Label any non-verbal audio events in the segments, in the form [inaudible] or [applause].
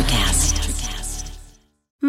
Electrocast.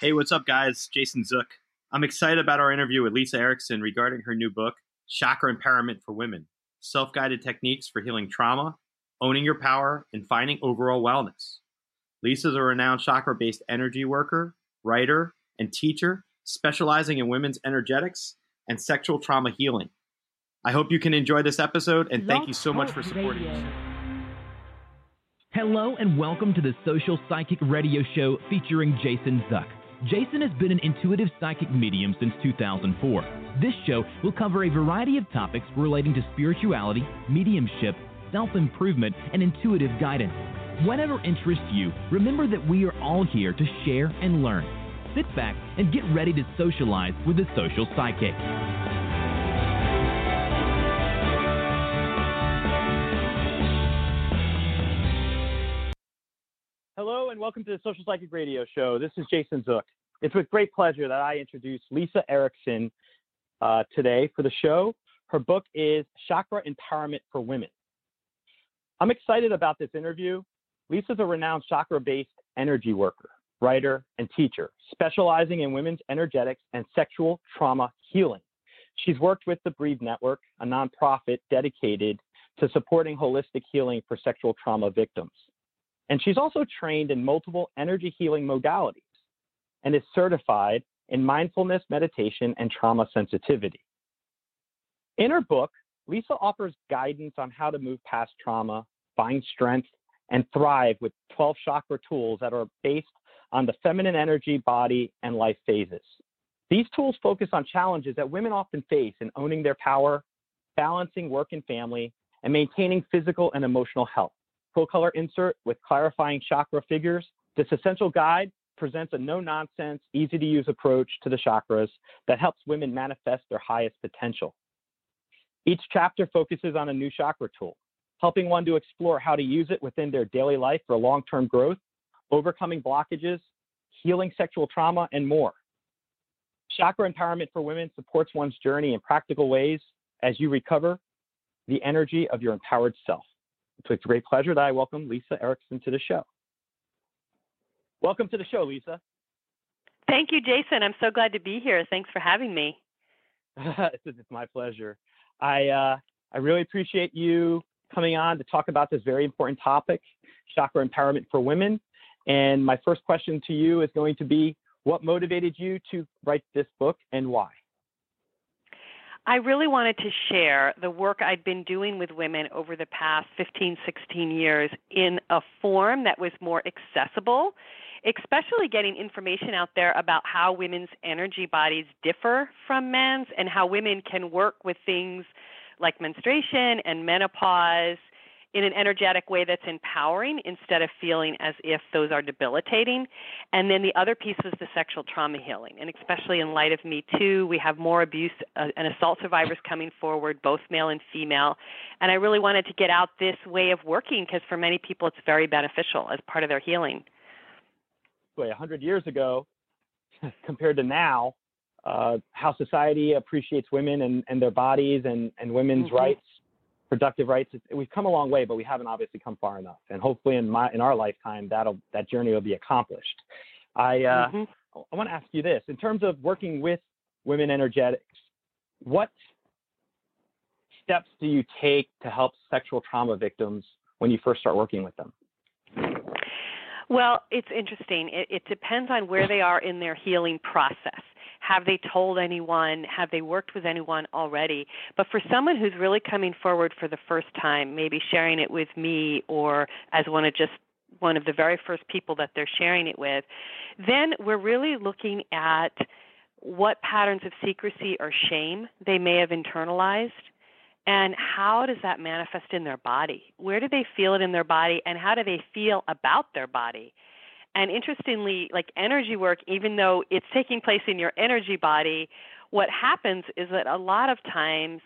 Hey, what's up, guys? Jason Zook. I'm excited about our interview with Lisa Erickson regarding her new book, Chakra Empowerment for Women Self Guided Techniques for Healing Trauma, Owning Your Power, and Finding Overall Wellness. Lisa's a renowned chakra based energy worker, writer, and teacher specializing in women's energetics and sexual trauma healing. I hope you can enjoy this episode, and thank you so much for supporting us. Hello, and welcome to the Social Psychic Radio Show featuring Jason Zuck. Jason has been an intuitive psychic medium since 2004. This show will cover a variety of topics relating to spirituality, mediumship, self improvement, and intuitive guidance. Whatever interests you, remember that we are all here to share and learn. Sit back and get ready to socialize with the social psychic. Hello and welcome to the Social Psychic Radio Show. This is Jason Zook. It's with great pleasure that I introduce Lisa Erickson uh, today for the show. Her book is Chakra Empowerment for Women. I'm excited about this interview. Lisa's a renowned chakra based energy worker, writer, and teacher, specializing in women's energetics and sexual trauma healing. She's worked with the Breathe Network, a nonprofit dedicated to supporting holistic healing for sexual trauma victims. And she's also trained in multiple energy healing modalities and is certified in mindfulness, meditation, and trauma sensitivity. In her book, Lisa offers guidance on how to move past trauma, find strength, and thrive with 12 chakra tools that are based on the feminine energy, body, and life phases. These tools focus on challenges that women often face in owning their power, balancing work and family, and maintaining physical and emotional health full color insert with clarifying chakra figures. This essential guide presents a no nonsense, easy to use approach to the chakras that helps women manifest their highest potential. Each chapter focuses on a new chakra tool, helping one to explore how to use it within their daily life for long term growth, overcoming blockages, healing sexual trauma, and more. Chakra empowerment for women supports one's journey in practical ways as you recover the energy of your empowered self. It's with great pleasure that I welcome Lisa Erickson to the show. Welcome to the show, Lisa. Thank you, Jason. I'm so glad to be here. Thanks for having me. [laughs] it's my pleasure. I uh, I really appreciate you coming on to talk about this very important topic, chakra empowerment for women. And my first question to you is going to be, what motivated you to write this book and why? I really wanted to share the work I'd been doing with women over the past 15, 16 years in a form that was more accessible, especially getting information out there about how women's energy bodies differ from men's and how women can work with things like menstruation and menopause in an energetic way that's empowering instead of feeling as if those are debilitating. And then the other piece was the sexual trauma healing. And especially in light of Me Too, we have more abuse uh, and assault survivors coming forward, both male and female. And I really wanted to get out this way of working because for many people it's very beneficial as part of their healing. Boy, 100 years ago [laughs] compared to now, uh, how society appreciates women and, and their bodies and, and women's mm-hmm. rights productive rights. we've come a long way, but we haven't obviously come far enough. And hopefully, in my in our lifetime, that'll that journey will be accomplished. I uh, mm-hmm. I want to ask you this: in terms of working with women energetics, what steps do you take to help sexual trauma victims when you first start working with them? Well, it's interesting. It, it depends on where they are in their healing process. Have they told anyone? Have they worked with anyone already? But for someone who's really coming forward for the first time, maybe sharing it with me or as one of just one of the very first people that they're sharing it with, then we're really looking at what patterns of secrecy or shame they may have internalized and how does that manifest in their body? Where do they feel it in their body and how do they feel about their body? And interestingly, like energy work, even though it's taking place in your energy body, what happens is that a lot of times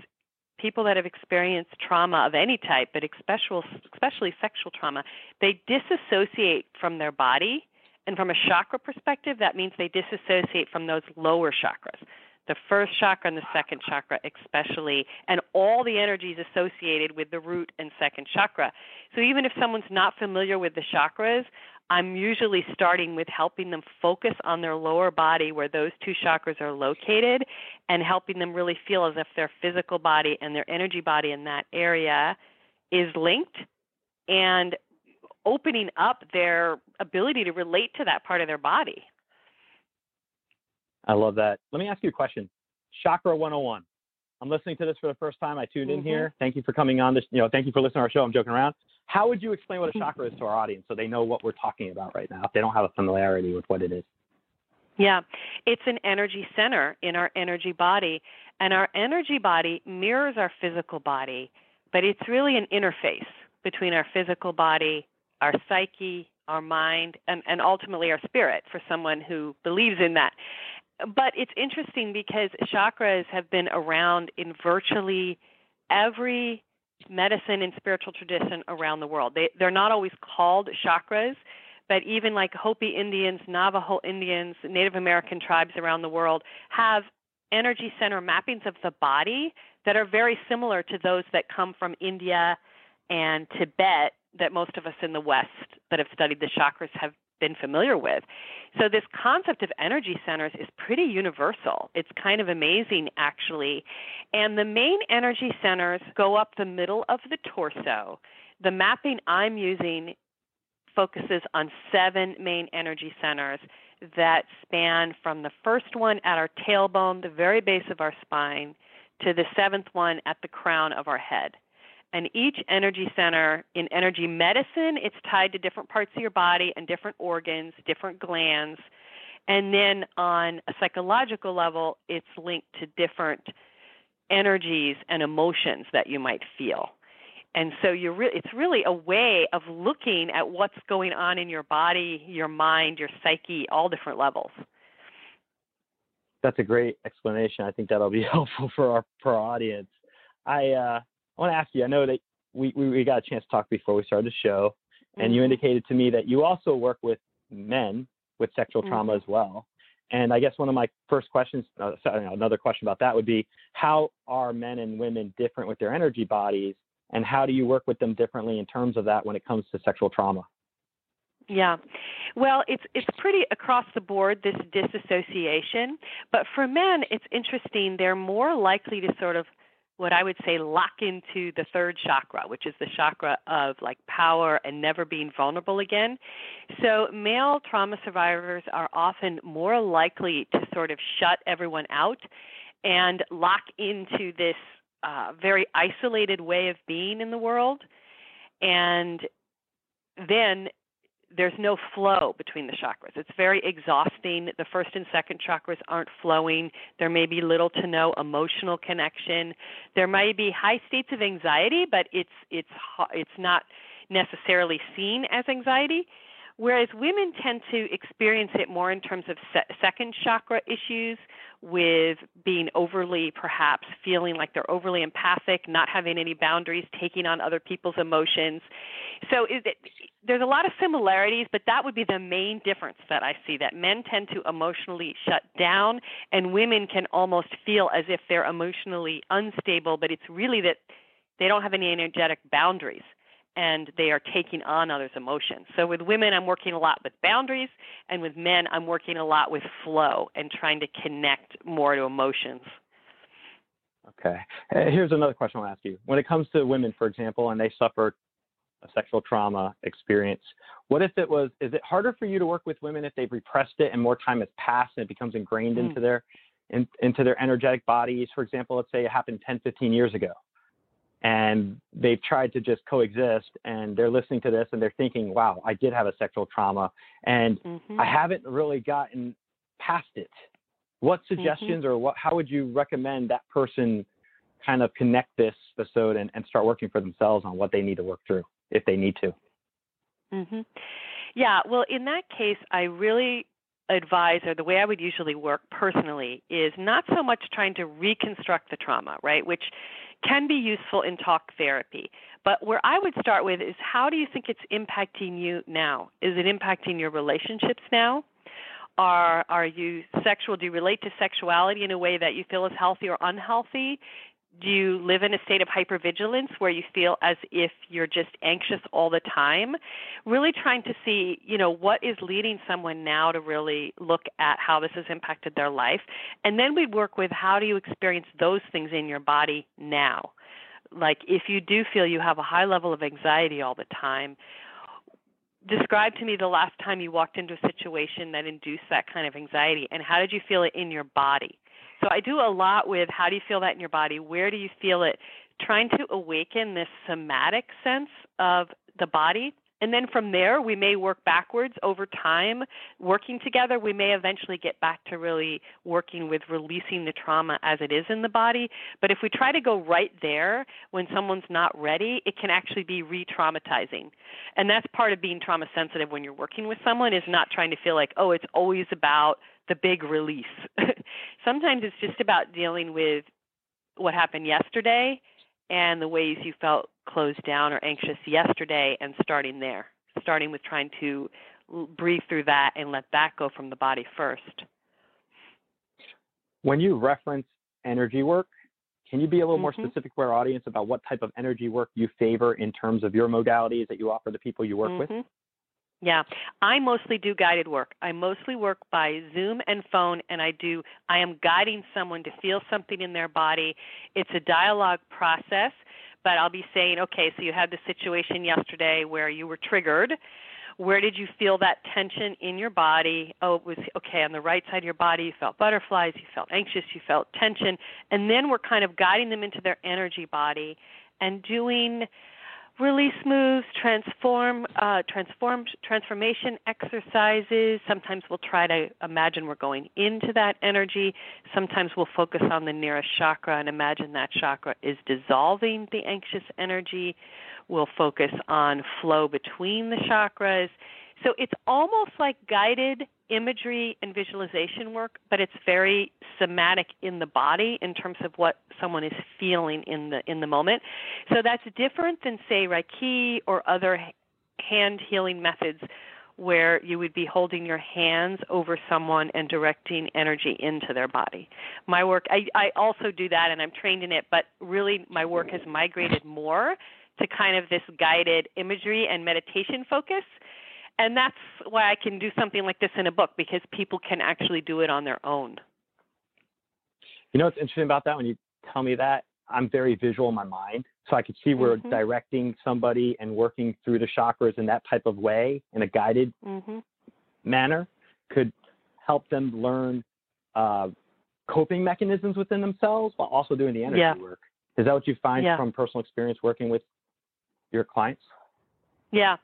people that have experienced trauma of any type, but especially, especially sexual trauma, they disassociate from their body. And from a chakra perspective, that means they disassociate from those lower chakras the first chakra and the second chakra, especially, and all the energies associated with the root and second chakra. So even if someone's not familiar with the chakras, I'm usually starting with helping them focus on their lower body where those two chakras are located and helping them really feel as if their physical body and their energy body in that area is linked and opening up their ability to relate to that part of their body. I love that. Let me ask you a question. Chakra 101. I'm listening to this for the first time. I tuned in mm-hmm. here. Thank you for coming on this. You know, thank you for listening to our show. I'm joking around. How would you explain what a chakra is to our audience so they know what we're talking about right now if they don't have a familiarity with what it is? Yeah, it's an energy center in our energy body, and our energy body mirrors our physical body, but it's really an interface between our physical body, our psyche, our mind, and, and ultimately our spirit for someone who believes in that but it's interesting because chakras have been around in virtually every medicine and spiritual tradition around the world. They they're not always called chakras, but even like Hopi Indians, Navajo Indians, Native American tribes around the world have energy center mappings of the body that are very similar to those that come from India and Tibet that most of us in the West that have studied the chakras have been familiar with. So, this concept of energy centers is pretty universal. It's kind of amazing, actually. And the main energy centers go up the middle of the torso. The mapping I'm using focuses on seven main energy centers that span from the first one at our tailbone, the very base of our spine, to the seventh one at the crown of our head. And each energy center in energy medicine, it's tied to different parts of your body and different organs, different glands. And then on a psychological level, it's linked to different energies and emotions that you might feel. And so you're re- it's really a way of looking at what's going on in your body, your mind, your psyche, all different levels. That's a great explanation. I think that'll be [laughs] helpful for our for our audience. I uh, I want to ask you. I know that we, we, we got a chance to talk before we started the show, and mm-hmm. you indicated to me that you also work with men with sexual trauma mm-hmm. as well. And I guess one of my first questions, uh, sorry, another question about that would be, how are men and women different with their energy bodies, and how do you work with them differently in terms of that when it comes to sexual trauma? Yeah. Well, it's it's pretty across the board this disassociation, but for men it's interesting they're more likely to sort of what I would say lock into the third chakra, which is the chakra of like power and never being vulnerable again. So male trauma survivors are often more likely to sort of shut everyone out and lock into this uh, very isolated way of being in the world. And then there's no flow between the chakras. It's very exhausting. The first and second chakras aren't flowing. There may be little to no emotional connection. There may be high states of anxiety, but it's it's it's not necessarily seen as anxiety. Whereas women tend to experience it more in terms of se- second chakra issues, with being overly, perhaps feeling like they're overly empathic, not having any boundaries, taking on other people's emotions. So it, there's a lot of similarities, but that would be the main difference that I see that men tend to emotionally shut down, and women can almost feel as if they're emotionally unstable, but it's really that they don't have any energetic boundaries and they are taking on others' emotions. So with women, I'm working a lot with boundaries, and with men, I'm working a lot with flow and trying to connect more to emotions. Okay. Here's another question I'll ask you. When it comes to women, for example, and they suffer a sexual trauma experience, what if it was, is it harder for you to work with women if they've repressed it and more time has passed and it becomes ingrained mm. into their in, into their energetic bodies? For example, let's say it happened 10, 15 years ago and they've tried to just coexist and they're listening to this and they're thinking wow i did have a sexual trauma and mm-hmm. i haven't really gotten past it what mm-hmm. suggestions mm-hmm. or what how would you recommend that person kind of connect this episode and, and start working for themselves on what they need to work through if they need to mm-hmm. Yeah, well, in that case, I really advise, or the way I would usually work personally, is not so much trying to reconstruct the trauma, right, which can be useful in talk therapy. But where I would start with is how do you think it's impacting you now? Is it impacting your relationships now? Are are you sexual? Do you relate to sexuality in a way that you feel is healthy or unhealthy? Do you live in a state of hypervigilance where you feel as if you're just anxious all the time? Really trying to see you know what is leading someone now to really look at how this has impacted their life. And then we work with how do you experience those things in your body now? Like if you do feel you have a high level of anxiety all the time describe to me the last time you walked into a situation that induced that kind of anxiety and how did you feel it in your body so I do a lot with how do you feel that in your body? Where do you feel it? Trying to awaken this somatic sense of the body. And then from there, we may work backwards over time. Working together, we may eventually get back to really working with releasing the trauma as it is in the body. But if we try to go right there when someone's not ready, it can actually be re traumatizing. And that's part of being trauma sensitive when you're working with someone is not trying to feel like, oh, it's always about the big release. [laughs] Sometimes it's just about dealing with what happened yesterday and the ways you felt closed down or anxious yesterday and starting there, starting with trying to breathe through that and let that go from the body first. When you reference energy work, can you be a little mm-hmm. more specific for our audience about what type of energy work you favor in terms of your modalities that you offer the people you work mm-hmm. with? Yeah, I mostly do guided work. I mostly work by Zoom and phone, and I do. I am guiding someone to feel something in their body. It's a dialogue process, but I'll be saying, okay, so you had the situation yesterday where you were triggered. Where did you feel that tension in your body? Oh, it was okay on the right side of your body. You felt butterflies. You felt anxious. You felt tension, and then we're kind of guiding them into their energy body and doing release moves, transform, uh, transform, transformation exercises. Sometimes we'll try to imagine we're going into that energy. Sometimes we'll focus on the nearest chakra and imagine that chakra is dissolving the anxious energy. We'll focus on flow between the chakras. So it's almost like guided imagery and visualization work, but it's very somatic in the body in terms of what someone is feeling in the in the moment. So that's different than say Reiki or other hand healing methods where you would be holding your hands over someone and directing energy into their body. My work I, I also do that and I'm trained in it, but really my work has migrated more to kind of this guided imagery and meditation focus and that's why I can do something like this in a book because people can actually do it on their own. You know what's interesting about that when you tell me that? I'm very visual in my mind. So I could see where mm-hmm. directing somebody and working through the chakras in that type of way, in a guided mm-hmm. manner, could help them learn uh, coping mechanisms within themselves while also doing the energy yeah. work. Is that what you find yeah. from personal experience working with your clients? Yeah.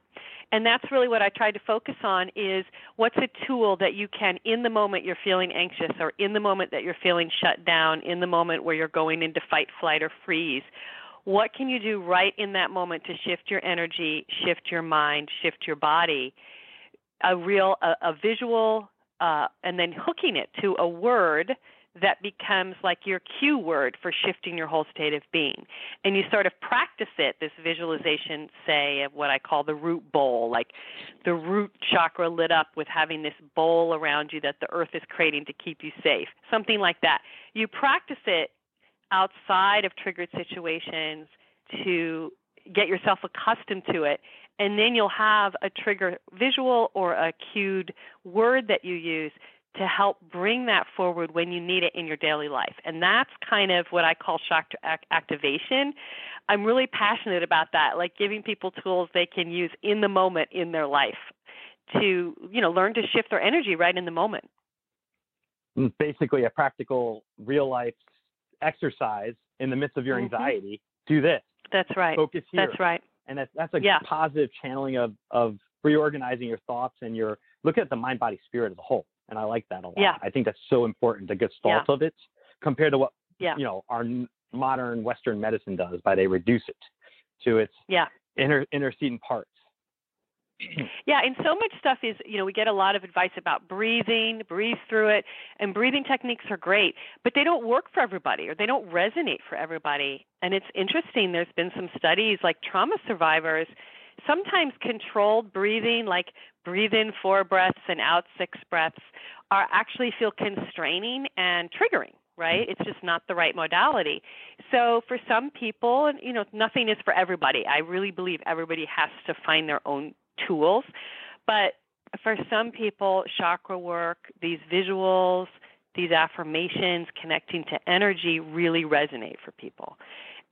And that's really what I tried to focus on is what's a tool that you can in the moment you're feeling anxious or in the moment that you're feeling shut down, in the moment where you're going into fight, flight or freeze. What can you do right in that moment to shift your energy, shift your mind, shift your body? A real a, a visual uh, and then hooking it to a word that becomes like your cue word for shifting your whole state of being. And you sort of practice it, this visualization, say, of what I call the root bowl, like the root chakra lit up with having this bowl around you that the earth is creating to keep you safe, something like that. You practice it outside of triggered situations to get yourself accustomed to it and then you'll have a trigger visual or a cued word that you use to help bring that forward when you need it in your daily life. And that's kind of what I call chakra activation. I'm really passionate about that, like giving people tools they can use in the moment in their life to, you know, learn to shift their energy right in the moment. Mm, basically a practical real life exercise in the midst of your mm-hmm. anxiety. Do this. That's right. Focus here. That's right. And that's that's a yeah. positive channeling of of reorganizing your thoughts and your look at the mind body spirit as a whole and I like that a lot. Yeah. I think that's so important. The gestalt yeah. of it compared to what yeah. you know our modern Western medicine does by they reduce it to its yeah. inner intercedent parts. [clears throat] Yeah, and so much stuff is, you know, we get a lot of advice about breathing, breathe through it, and breathing techniques are great, but they don't work for everybody or they don't resonate for everybody. And it's interesting, there's been some studies like trauma survivors, sometimes controlled breathing, like breathe in four breaths and out six breaths, are actually feel constraining and triggering right? It's just not the right modality. So for some people, and you know, nothing is for everybody. I really believe everybody has to find their own tools. But for some people, chakra work, these visuals, these affirmations connecting to energy really resonate for people.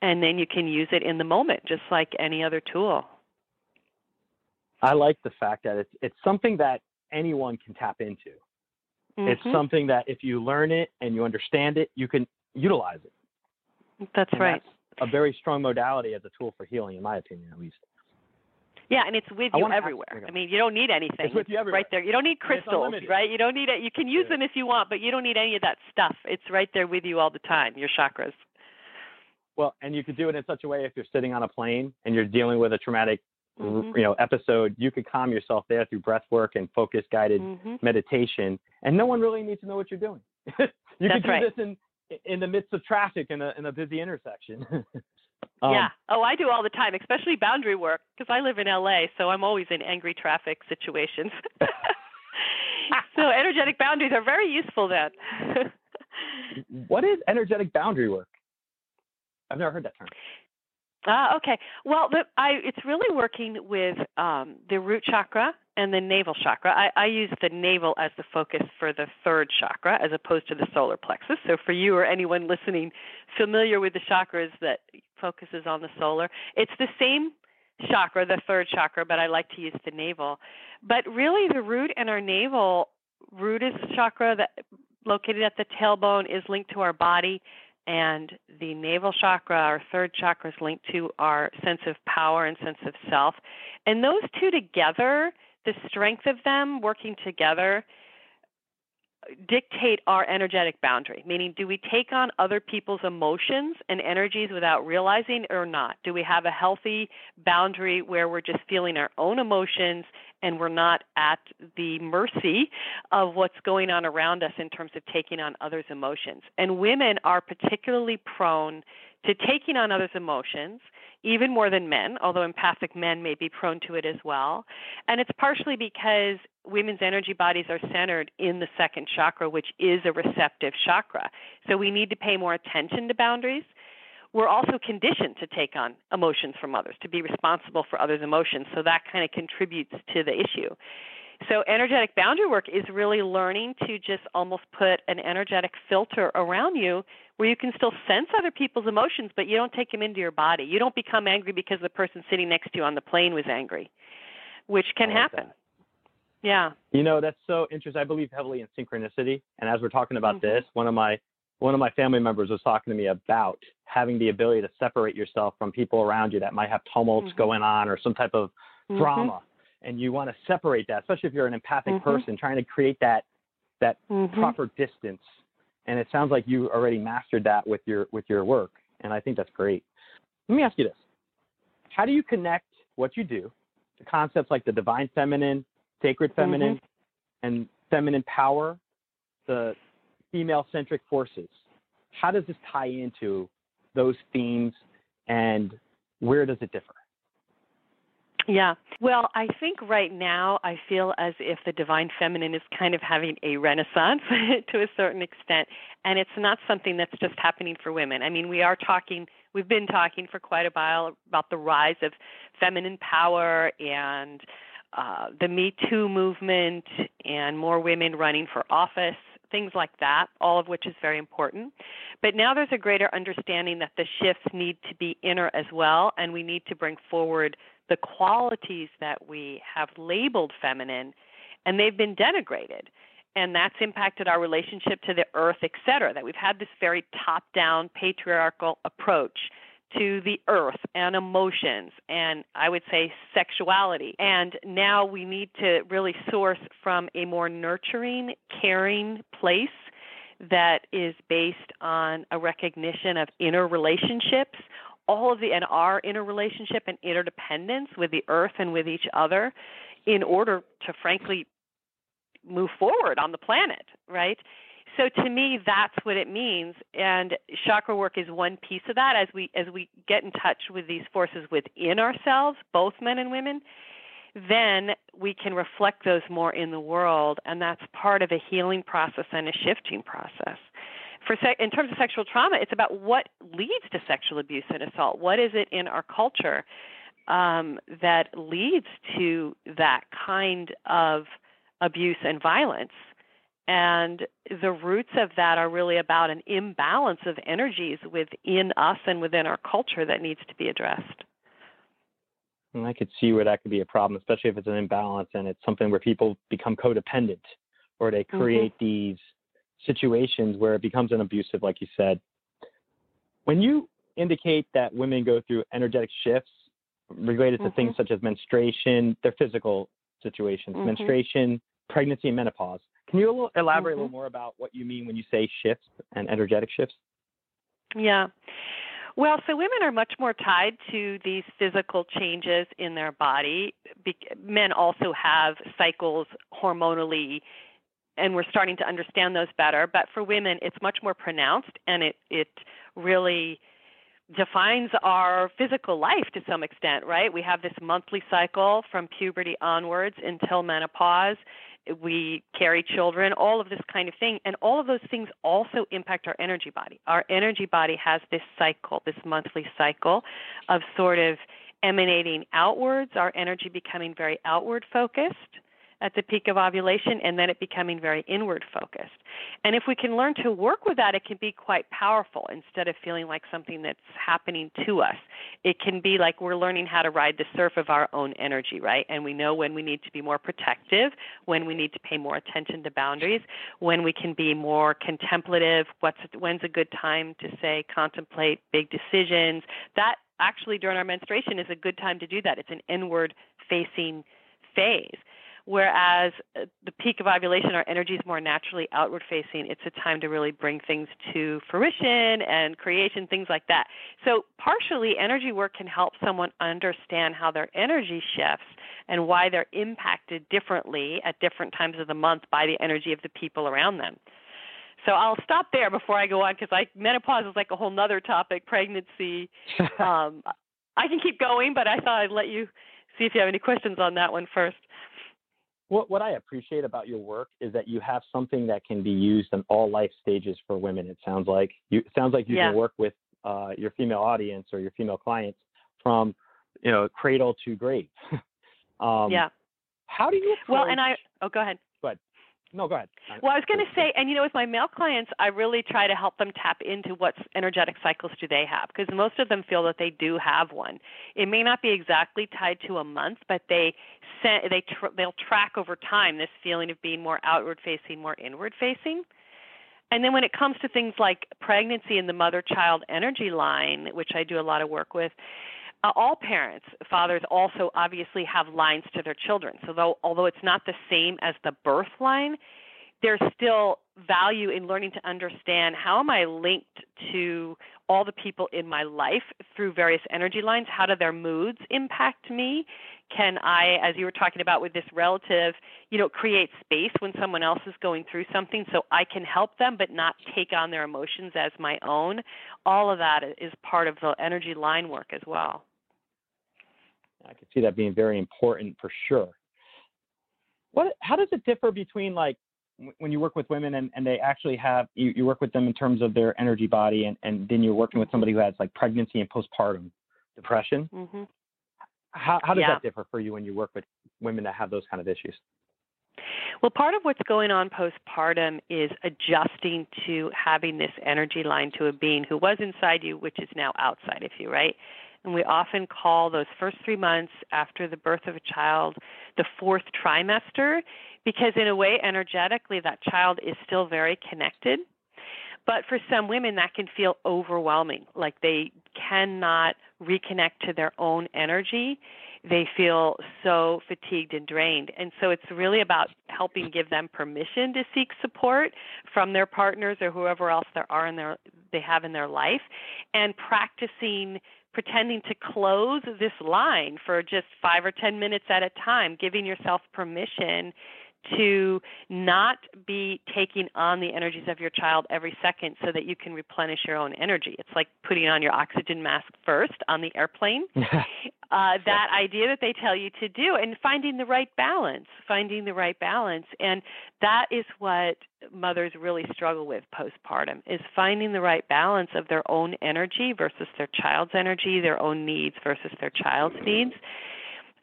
And then you can use it in the moment, just like any other tool. I like the fact that it's it's something that anyone can tap into. Mm-hmm. It's something that if you learn it and you understand it, you can utilize it. That's and right. That's a very strong modality as a tool for healing, in my opinion, at least. Yeah, and it's with you everywhere. I mean, you don't need anything. It's with you everywhere. Right there. You don't need crystals, right? You don't need it. You can use yeah. them if you want, but you don't need any of that stuff. It's right there with you all the time. Your chakras. Well, and you could do it in such a way if you're sitting on a plane and you're dealing with a traumatic, mm-hmm. you know, episode. You could calm yourself there through breath work and focus guided mm-hmm. meditation, and no one really needs to know what you're doing. [laughs] you That's could do right. this in in the midst of traffic in a in a busy intersection. [laughs] Um, yeah. Oh, I do all the time, especially boundary work because I live in LA, so I'm always in angry traffic situations. [laughs] so energetic boundaries are very useful then. what is energetic boundary work? I've never heard that term. Ah, okay. Well, the, I, it's really working with um, the root chakra and the navel chakra. I, I use the navel as the focus for the third chakra as opposed to the solar plexus. So for you or anyone listening familiar with the chakras that focuses on the solar, it's the same chakra, the third chakra, but I like to use the navel. But really the root and our navel, root is the chakra that located at the tailbone is linked to our body and the navel chakra, our third chakra, is linked to our sense of power and sense of self. And those two together the strength of them working together dictate our energetic boundary meaning do we take on other people's emotions and energies without realizing or not do we have a healthy boundary where we're just feeling our own emotions and we're not at the mercy of what's going on around us in terms of taking on others emotions and women are particularly prone to taking on others emotions even more than men, although empathic men may be prone to it as well. And it's partially because women's energy bodies are centered in the second chakra, which is a receptive chakra. So we need to pay more attention to boundaries. We're also conditioned to take on emotions from others, to be responsible for others' emotions. So that kind of contributes to the issue. So, energetic boundary work is really learning to just almost put an energetic filter around you where you can still sense other people's emotions, but you don't take them into your body. You don't become angry because the person sitting next to you on the plane was angry, which can like happen. That. Yeah. You know, that's so interesting. I believe heavily in synchronicity. And as we're talking about mm-hmm. this, one of my one of my family members was talking to me about having the ability to separate yourself from people around you that might have tumults mm-hmm. going on or some type of mm-hmm. drama and you want to separate that, especially if you're an empathic mm-hmm. person trying to create that that mm-hmm. proper distance. And it sounds like you already mastered that with your with your work, and I think that's great. Let me ask you this: How do you connect what you do to concepts like the divine feminine, sacred Mm-hmm. feminine, and feminine power, the female centric forces? How does this tie into those themes, and where does it differ? Yeah. Well, I think right now I feel as if the divine feminine is kind of having a renaissance [laughs] to a certain extent. And it's not something that's just happening for women. I mean, we are talking, we've been talking for quite a while about the rise of feminine power and uh, the Me Too movement and more women running for office, things like that, all of which is very important. But now there's a greater understanding that the shifts need to be inner as well, and we need to bring forward the qualities that we have labeled feminine, and they've been denigrated. And that's impacted our relationship to the earth, et cetera, that we've had this very top down patriarchal approach to the earth and emotions and I would say sexuality. And now we need to really source from a more nurturing, caring place that is based on a recognition of inner relationships, all of the and our inner relationship and interdependence with the earth and with each other in order to frankly move forward on the planet, right? So to me that's what it means and chakra work is one piece of that as we as we get in touch with these forces within ourselves, both men and women, then we can reflect those more in the world and that's part of a healing process and a shifting process for se- in terms of sexual trauma, it's about what leads to sexual abuse and assault. What is it in our culture um, that leads to that kind of abuse and violence? And the roots of that are really about an imbalance of energies within us and within our culture that needs to be addressed. And I could see where that could be a problem, especially if it's an imbalance and it's something where people become codependent or they mm-hmm. create mm-hmm. these situations where it becomes an abusive, like you said. When you indicate that women go through energetic shifts related to mm-hmm. things such as menstruation, their physical situations, mm-hmm. menstruation, pregnancy, and menopause, can you elaborate mm-hmm. a little more about what you mean when you say shifts and energetic shifts? Yeah. Well, so women are much more tied to these physical changes in their body. Be- men also have cycles hormonally and we're starting to understand those better. But for women, it's much more pronounced, and it it really defines our physical life to some extent, right? We have this monthly cycle from puberty onwards until menopause. We carry children, all of this kind of thing. And all of those things also impact our energy body. Our energy body has this cycle, this monthly cycle of sort of emanating outwards, our energy becoming very outward focused at the peak of ovulation and then it becoming very inward focused. And if we can learn to work with that, it can be quite powerful instead of feeling like something that's happening to us. It can be like we're learning how to ride the surf of our own energy, right? And we know when we need to be more protective, when we need to pay more attention to boundaries, when we can be more contemplative, what's when's a good time to say contemplate big decisions. That actually during our menstruation is a good time to do that. It's an inward facing phase. Whereas uh, the peak of ovulation, our energy is more naturally outward facing. It's a time to really bring things to fruition and creation, things like that. So, partially, energy work can help someone understand how their energy shifts and why they're impacted differently at different times of the month by the energy of the people around them. So I'll stop there before I go on because I menopause is like a whole nother topic. Pregnancy, [laughs] um, I can keep going, but I thought I'd let you see if you have any questions on that one first. What what I appreciate about your work is that you have something that can be used in all life stages for women. It sounds like you it sounds like you yeah. can work with uh, your female audience or your female clients from you know cradle to grave. [laughs] um, yeah. How do you? Approach... Well, and I oh go ahead. No, go ahead. Well, I was going to say, and you know, with my male clients, I really try to help them tap into what energetic cycles do they have, because most of them feel that they do have one. It may not be exactly tied to a month, but they they tr- they'll track over time this feeling of being more outward facing, more inward facing. And then when it comes to things like pregnancy and the mother child energy line, which I do a lot of work with, uh, all parents, fathers also obviously have lines to their children. So though, although it's not the same as the birth line, there's still value in learning to understand how am I linked to all the people in my life through various energy lines? How do their moods impact me? Can I, as you were talking about with this relative, you know, create space when someone else is going through something so I can help them but not take on their emotions as my own? All of that is part of the energy line work as well. I could see that being very important for sure. What, how does it differ between like when you work with women and, and they actually have you, you work with them in terms of their energy body and, and then you're working with somebody who has like pregnancy and postpartum depression mm-hmm. how, how does yeah. that differ for you when you work with women that have those kind of issues well, part of what's going on postpartum is adjusting to having this energy line to a being who was inside you, which is now outside of you, right? And we often call those first three months after the birth of a child the fourth trimester because, in a way, energetically, that child is still very connected. But for some women, that can feel overwhelming, like they cannot reconnect to their own energy. They feel so fatigued and drained. And so it's really about helping give them permission to seek support from their partners or whoever else there are in their they have in their life and practicing pretending to close this line for just five or 10 minutes at a time, giving yourself permission to not be taking on the energies of your child every second so that you can replenish your own energy. It's like putting on your oxygen mask first on the airplane. [laughs] uh, that idea that they tell you to do and finding the right balance, finding the right balance. And that is what mothers really struggle with postpartum is finding the right balance of their own energy versus their child's energy, their own needs versus their child's needs.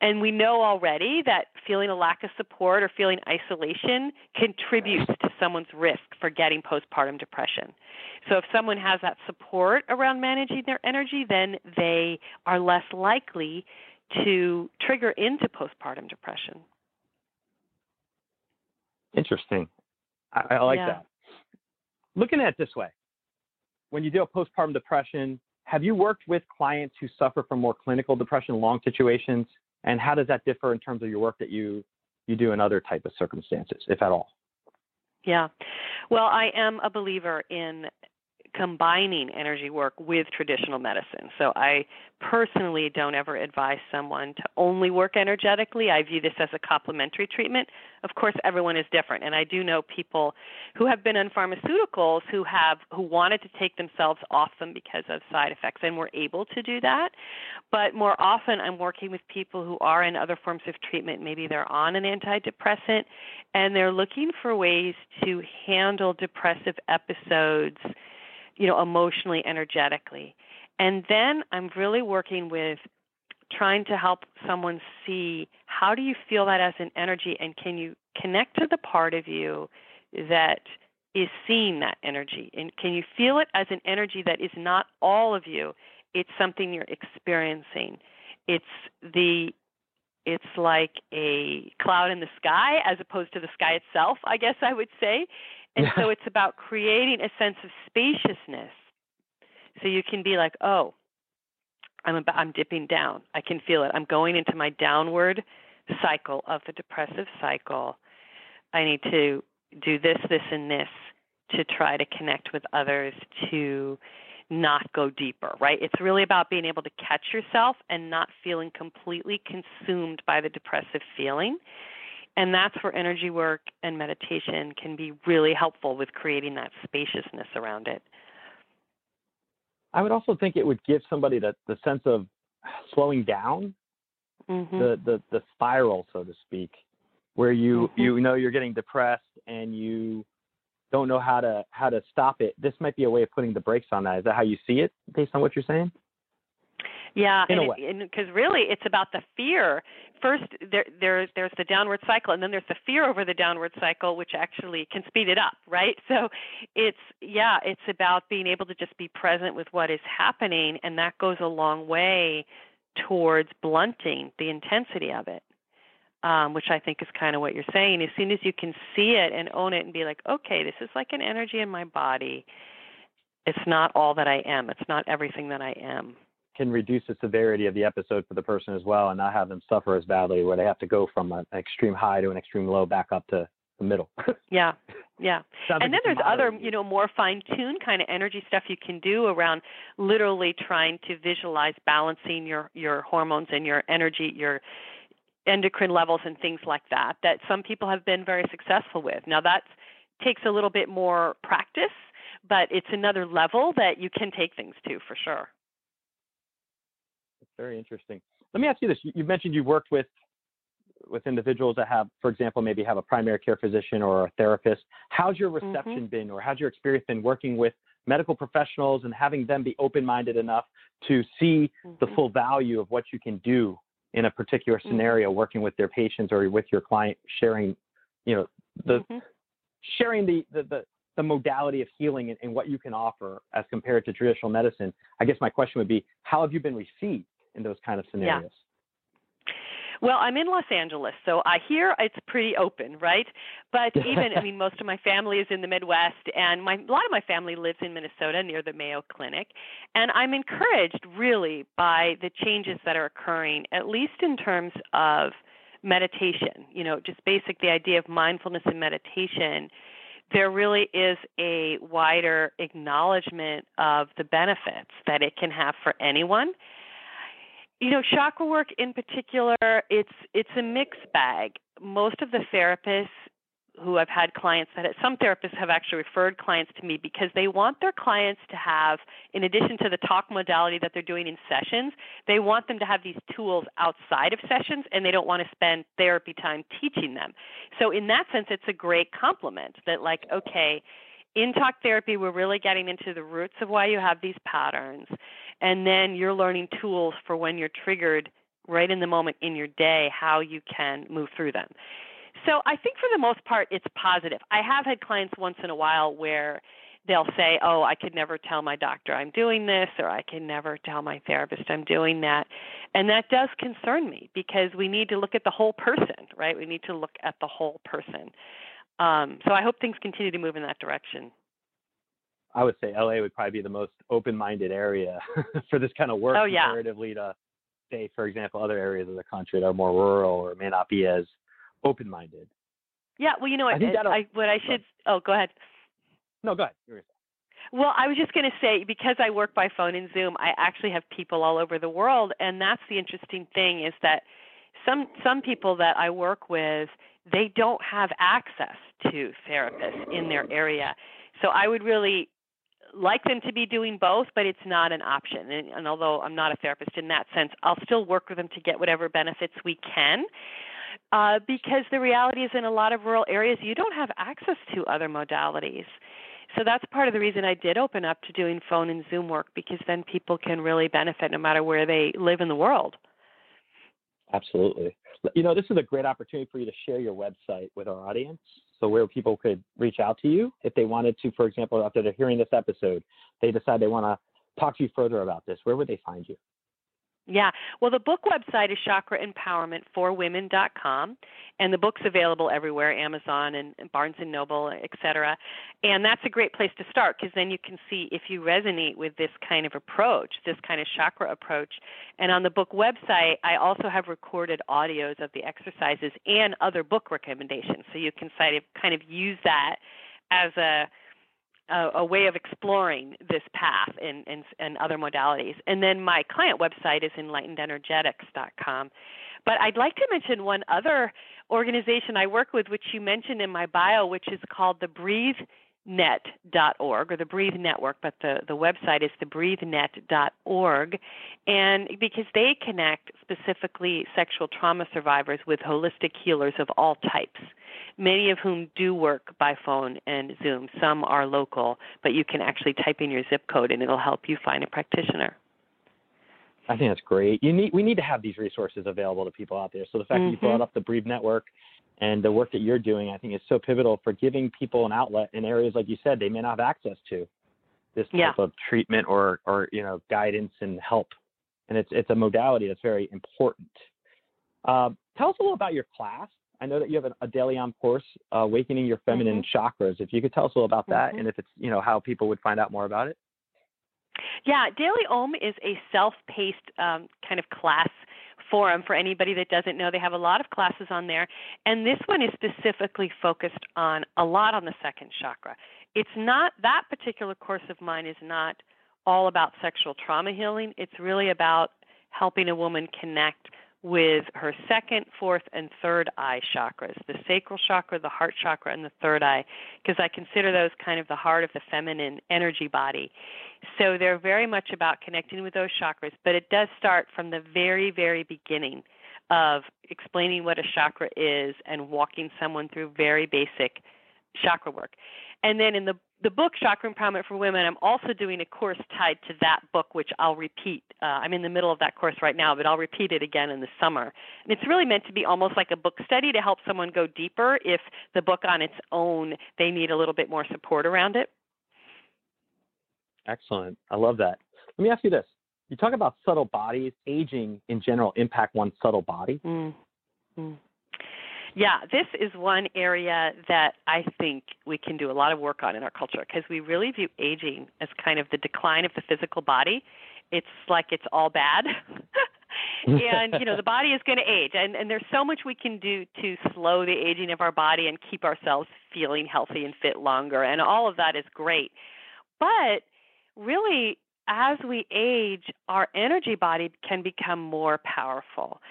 And we know already that feeling a lack of support or feeling isolation contributes to someone's risk for getting postpartum depression. So if someone has that support around managing their energy, then they are less likely to trigger into postpartum depression. Interesting. I, I like yeah. that. Looking at it this way, when you deal with postpartum depression, have you worked with clients who suffer from more clinical depression, long situations, and how does that differ in terms of your work that you you do in other type of circumstances, if at all? Yeah. Well, I am a believer in combining energy work with traditional medicine. So I personally don't ever advise someone to only work energetically. I view this as a complementary treatment. Of course, everyone is different, and I do know people who have been on pharmaceuticals who have who wanted to take themselves off them because of side effects and were able to do that. But more often, I'm working with people who are in other forms of treatment. Maybe they're on an antidepressant, and they're looking for ways to handle depressive episodes you know, emotionally, energetically. And then I'm really working with trying to help someone see how do you feel that as an energy and can you connect to the part of you that is seeing that energy? And can you feel it as an energy that is not all of you? It's something you're experiencing. It's the it's like a cloud in the sky as opposed to the sky itself i guess i would say and so it's about creating a sense of spaciousness. So you can be like, oh, I'm about, I'm dipping down. I can feel it. I'm going into my downward cycle of the depressive cycle. I need to do this, this, and this to try to connect with others to not go deeper, right? It's really about being able to catch yourself and not feeling completely consumed by the depressive feeling and that's where energy work and meditation can be really helpful with creating that spaciousness around it. I would also think it would give somebody the, the sense of slowing down, mm-hmm. the, the, the spiral, so to speak, where you, mm-hmm. you know you're getting depressed and you don't know how to how to stop it. This might be a way of putting the brakes on that. Is that how you see it based on what you're saying? Yeah, in and because really it's about the fear. First, there, there, there's the downward cycle, and then there's the fear over the downward cycle, which actually can speed it up, right? So, it's yeah, it's about being able to just be present with what is happening, and that goes a long way towards blunting the intensity of it. Um, which I think is kind of what you're saying. As soon as you can see it and own it and be like, okay, this is like an energy in my body. It's not all that I am. It's not everything that I am can reduce the severity of the episode for the person as well and not have them suffer as badly where they have to go from an extreme high to an extreme low back up to the middle. [laughs] yeah. Yeah. Sounds and like then there's other, you. know, more fine tuned kind of energy stuff you can do around literally trying to visualize balancing your your hormones and your energy, your endocrine levels and things like that that some people have been very successful with. Now that takes a little bit more practice, but it's another level that you can take things to for sure. Very interesting. Let me ask you this: you mentioned you've worked with with individuals that have, for example, maybe have a primary care physician or a therapist. How's your Mm-hmm. reception been, or how's your experience been working with medical professionals and having them be open-minded enough to see the Mhm. full value of what you can do in a particular Mhm. scenario, working with their patients or with your client, sharing, you know, the Mhm. sharing the the, the the modality of healing and, and what you can offer as compared to traditional medicine. I guess my question would be, how have you been received in those kind of scenarios? Yeah. Well, I'm in Los Angeles, so I hear it's pretty open, right? But even, I [laughs] mean, most of my family is in the Midwest, and my, a lot of my family lives in Minnesota near the Mayo Clinic. And I'm encouraged really by the changes that are occurring, at least in terms of meditation, you know, just basic the idea of mindfulness and meditation. There really is a wider acknowledgement of the benefits that it can have for anyone You know, chakra work in particular, it's it's a mixed bag. Most of the therapists who I've had clients that some therapists have actually referred clients to me because they want their clients to have, in addition to the talk modality that they're doing in sessions, they want them to have these tools outside of sessions and they don't want to spend therapy time teaching them. So, in that sense, it's a great complement that, like, okay, in talk therapy, we're really getting into the roots of why you have these patterns. And then you're learning tools for when you're triggered right in the moment in your day, how you can move through them. So I think for the most part, it's positive. I have had clients once in a while where they'll say, "Oh, I could never tell my doctor I'm doing this, or I can never tell my therapist I'm doing that," and that does concern me because we need to look at the whole person, right? We need to look at the whole person. Um, so I hope things continue to move in that direction. I would say LA would probably be the most open-minded area [laughs] for this kind of work oh, yeah. comparatively to, say, for example, other areas of the country that are more rural or may not be as open-minded. Yeah, well, you know what? I, I, what I should. Oh, go ahead. No, go ahead. Well, I was just going to say because I work by phone and Zoom, I actually have people all over the world, and that's the interesting thing is that some some people that I work with they don't have access to therapists in their area. So I would really like them to be doing both, but it's not an option. And, and although I'm not a therapist in that sense, I'll still work with them to get whatever benefits we can uh, because the reality is in a lot of rural areas you don't have access to other modalities. So that's part of the reason I did open up to doing phone and Zoom work because then people can really benefit no matter where they live in the world. Absolutely. You know, this is a great opportunity for you to share your website with our audience. So, where people could reach out to you if they wanted to, for example, after they're hearing this episode, they decide they want to talk to you further about this, where would they find you? Yeah. Well, the book website is chakraempowermentforwomen.com, and the book's available everywhere, Amazon and Barnes and Noble, etc. And that's a great place to start because then you can see if you resonate with this kind of approach, this kind of chakra approach. And on the book website, I also have recorded audios of the exercises and other book recommendations, so you can kind of use that as a a, a, way of exploring this path and, and, and other modalities. And then my client website is enlightenedenergetics.com. But I'd like to mention one other organization I work with, which you mentioned in my bio, which is called the Breathe net.org or the Breathe Network, but the, the website is thebreathenet.org. And because they connect specifically sexual trauma survivors with holistic healers of all types, many of whom do work by phone and Zoom. Some are local, but you can actually type in your zip code and it'll help you find a practitioner. I think that's great. You need we need to have these resources available to people out there. So the fact mm-hmm. that you brought up the Breathe Network and the work that you're doing, I think, is so pivotal for giving people an outlet in areas like you said they may not have access to this type yeah. of treatment or or you know guidance and help. And it's it's a modality that's very important. Um, tell us a little about your class. I know that you have a, a DailyOM course, uh, awakening your feminine mm-hmm. chakras. If you could tell us a little about that, mm-hmm. and if it's you know how people would find out more about it. Yeah, Daily Om is a self-paced um, kind of class forum for anybody that doesn't know. They have a lot of classes on there, and this one is specifically focused on a lot on the second chakra. It's not that particular course of mine is not all about sexual trauma healing. It's really about helping a woman connect with her second, fourth, and third eye chakras the sacral chakra, the heart chakra, and the third eye, because I consider those kind of the heart of the feminine energy body. So they're very much about connecting with those chakras, but it does start from the very, very beginning of explaining what a chakra is and walking someone through very basic chakra work. And then in the the book Chakra Empowerment for Women, I'm also doing a course tied to that book, which I'll repeat. Uh, I'm in the middle of that course right now, but I'll repeat it again in the summer. And it's really meant to be almost like a book study to help someone go deeper if the book on its own they need a little bit more support around it. Excellent. I love that. Let me ask you this. You talk about subtle bodies, aging in general impact one's subtle body. Mm. Mm. Yeah, this is one area that I think we can do a lot of work on in our culture because we really view aging as kind of the decline of the physical body. It's like it's all bad. [laughs] and you know the body is going to age and and there's so much we can do to slow the aging of our body and keep ourselves feeling healthy and fit longer and all of that is great but really as we age, our energy body can become more powerful.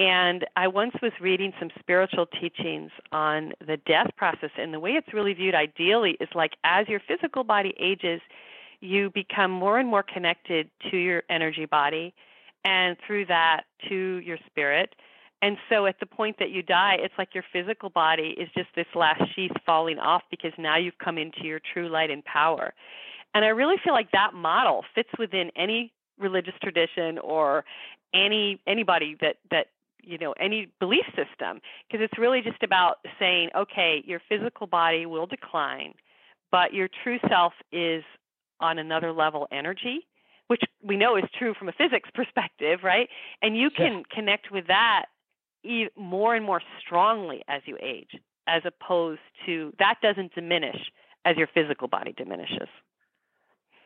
And I once was reading some spiritual teachings on the death process, and the way it's really viewed ideally is like as your physical body ages, you become more and more connected to your energy body, and through that to your spirit. And so at the point that you die, it's like your physical body is just this last sheath falling off because now you've come into your true light and power. And I really feel like that model fits within any religious tradition or any anybody that that you know any belief system because it's really just about saying okay your physical body will decline but your true self is on another level energy which we know is true from a physics [laughs] perspective right? And you can connect with that more and more strongly as you age as opposed to that doesn't diminish as your physical body diminishes.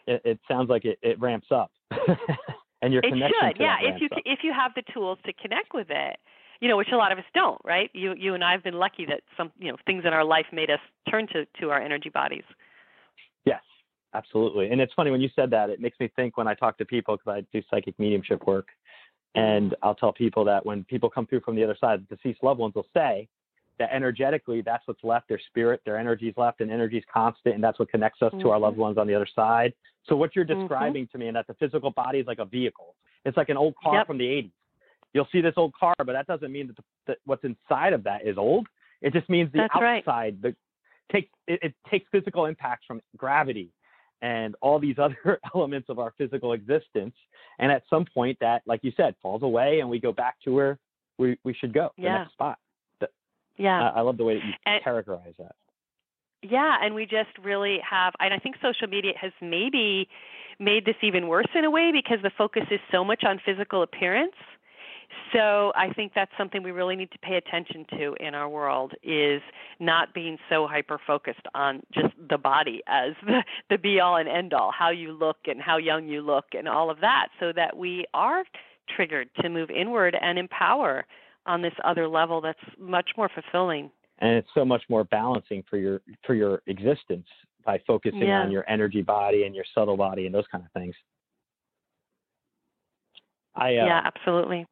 It, it sounds like it, it ramps up [laughs] and your it connection should yeah if you if you have the tools to connect with it you know which a lot of us don't right? You you and i have been lucky that some you know things in our life made us turn to to our energy bodies. Yes absolutely. And it's funny when you said that it makes me think when i talk to people because i do psychic mediumship work and i'll tell people that when people come through from the other side the deceased loved ones will say that energetically that's what's left their spirit their energy's left and energy's constant and that's what connects us mm-hmm. to our loved mm-hmm. ones on the other side so what you're mm-hmm. describing mm-hmm. to me and that the physical body is like a vehicle it's like an old car yep. from the 80s you'll see this old car but that doesn't mean that, the, that what's inside of that is old it just means the that's outside right. the takes it, it takes physical impacts from gravity and all these [laughs] other elements of our physical existence and at some point that like you said falls away and we go back to where we, we should go yeah. the next spot yeah. I, I love the way that you and, characterize that. Yeah, and we just really have, and I think social media has maybe made this even worse in a way because the focus is so much on physical appearance. So I think that's something we really need to pay attention to in our world is not being so hyper focused on just the body as [laughs] the, the be all and end all, how you look and how young you look and all of that, so that we are triggered to move inward and empower on this other level that's much more fulfilling. And it's so much more balancing for your for your existence by focusing yeah. on your energy body and your subtle body and those kind of things. I uh, yeah absolutely.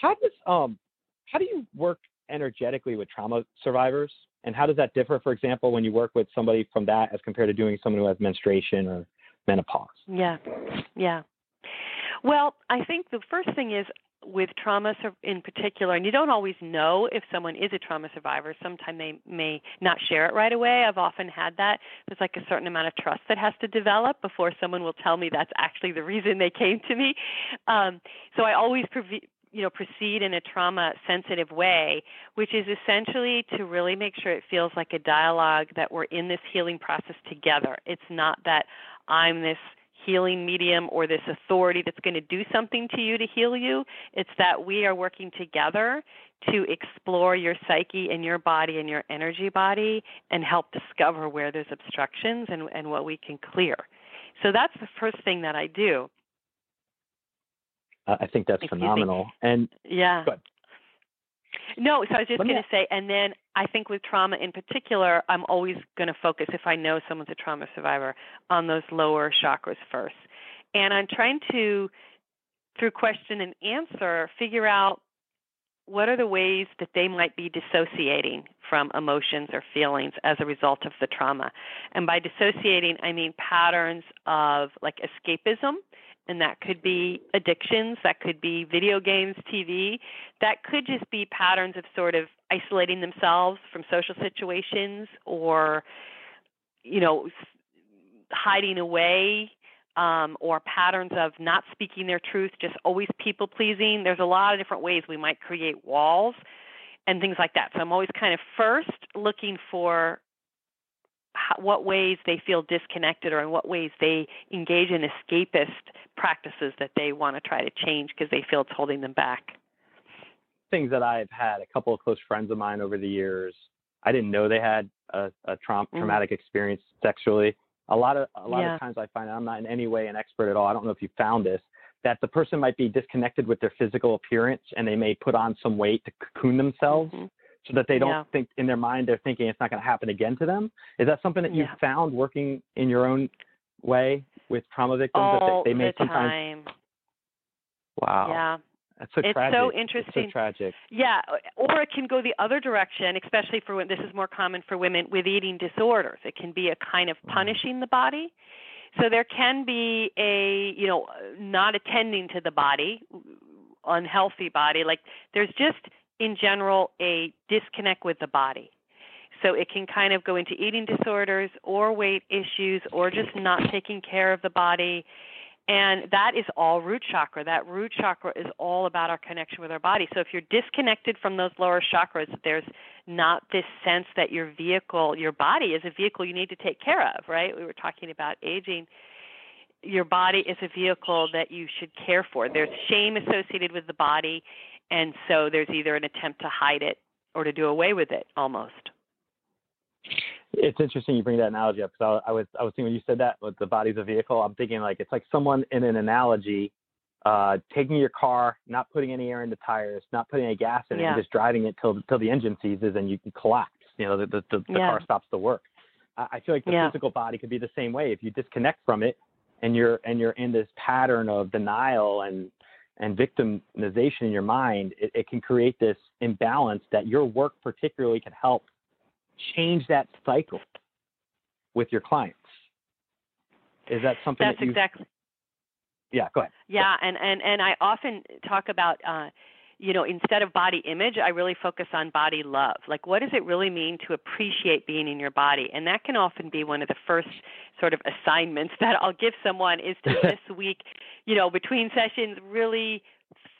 how does um how do you work energetically with trauma survivors? And how does that differ for example when you work with somebody from that as compared to doing someone who has menstruation or menopause? Yeah yeah. Well i think the first thing is with trauma in particular, and you don't always know if someone is a trauma survivor. Sometimes they may not share it right away. I've often had that. There's like a certain amount of trust that has to develop before someone will tell me that's actually the reason they came to me. Um, so I always pre- you know proceed in a trauma sensitive way which is essentially to really make sure it feels like a dialogue that we're in this healing process together it's not that i'm this healing medium or this authority that's going to do something to you to heal you. It's that we are working together to explore your psyche and your body and your energy body and help discover where there's obstructions and, and what we can clear. So that's the first thing that I do. I think that's phenomenal. And yeah. No, so I was just going to say, and then I think with trauma in particular, I'm always going to focus, if I know someone's a trauma survivor, on those lower chakras first. And I'm trying to, through question and answer, figure out what are the ways that they might be dissociating from emotions or feelings as a result of the trauma. And by dissociating, I mean patterns of like escapism and that could be addictions, that could be video games, TV, that could just be patterns of sort of isolating themselves from social situations or, you know, hiding away, um, or patterns of not speaking their truth, just always people pleasing. There's a lot of different ways we might create walls and things like that. So I'm always kind of first looking for what ways they feel disconnected or in what ways they engage in escapist practices that they want to try to change because they feel it's holding them back. Things that I've had a couple of close friends of mine over the years, I didn't know they had a, a tra- mm-hmm. traumatic experience sexually. A lot of a lot yeah. of times I find I'm not in any way an expert at all. I don't know if you found this that the person might be disconnected with their physical appearance and they may put on some weight to cocoon themselves. Mm-hmm so that they don't yeah. think in their mind they're thinking it's not going to happen again to them. Is that something that you yeah. found working in your own way? with trauma victims all that they, they may the sometimes time. wow Yeah. that's so It's tragic so It's interesting. so tragic Yeah, or it can go the other direction, especially for when this is more common for women with eating disorders. It can be a kind of Mm. punishing the body. So there can be a, you know, not attending to the body, unhealthy body. Like there's just in general a disconnect with the body. So it can kind of go into eating disorders or weight issues or just not taking care of the body. And that is all root chakra. That root chakra is all about our connection with our body. So if you're disconnected from those lower chakras, there's not this sense that your vehicle, your body is a vehicle you need to take care of, right? We were talking about aging. Your body is a vehicle that you should care for. There's shame associated with the body, and so there's either an attempt to hide it or to do away with it almost. It's interesting you bring that analogy up because I, I was I was thinking when you said that with the body's a vehicle, I'm thinking like it's like someone in an analogy, uh, taking your car, not putting any air in the tires, not putting any gas in it, Yeah. and just driving it till till the engine seizes and you can collapse. You know, the the, the, the Yeah. car stops to work. I, I feel like the Yeah. physical body could be the same way if you disconnect from it and you're and you're in this pattern of denial and and victimization in your mind, it, it can create this imbalance that your work particularly can help change that cycle with your clients. Is that something That's that exactly Yeah, go ahead. Yeah, and and and I often talk about uh you know, instead of body image, I really focus on body love. Like what does it really mean to appreciate being in your body? And that can often be one of the first sort of assignments [laughs] that I'll give someone is to this [laughs] week, you know, between sessions really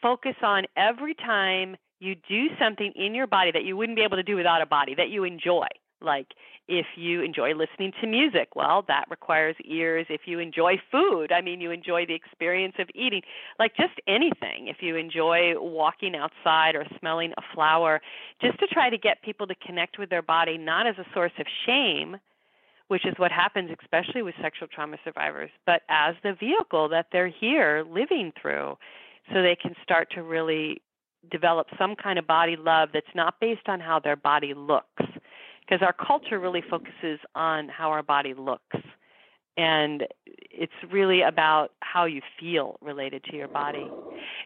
focus on every time you do something in your body that you wouldn't be able to do without a body that you enjoy. Like if you enjoy listening to music, well, that requires ears. If you enjoy food, I mean, you enjoy the experience of eating. Like just anything. If you enjoy walking outside or smelling a flower, just to try to get people to connect with their body, not as a source of shame, which is what happens especially with sexual trauma survivors, but as the vehicle that they're here living through so they can start to really develop some kind of body love that's not based on how their body looks because our culture really focuses on how our body looks and it's really about how you feel related to your body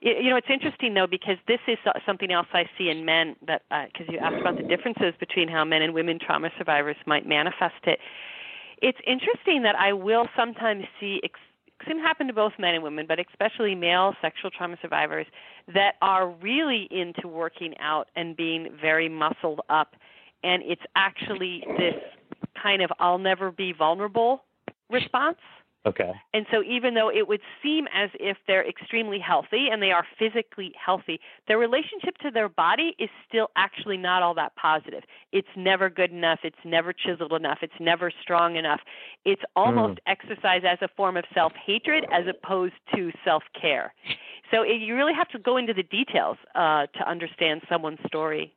you, know it's interesting though because this is something else i see in men that because uh, you asked about the differences between how men and women trauma survivors might manifest it it's interesting that i will sometimes see ex- can happen to both men and women, but especially male sexual trauma survivors that are really into working out and being very muscled up. And it's actually this kind of I'll never be vulnerable response. Okay. And so, even though it would seem as if they're extremely healthy and they are physically healthy, their relationship to their body is still actually not all that positive. It's never good enough. It's never chiseled enough. It's never strong enough. It's almost mm. exercise as a form of self hatred as opposed to self care. So, it, you really have to go into the details uh, to understand someone's story.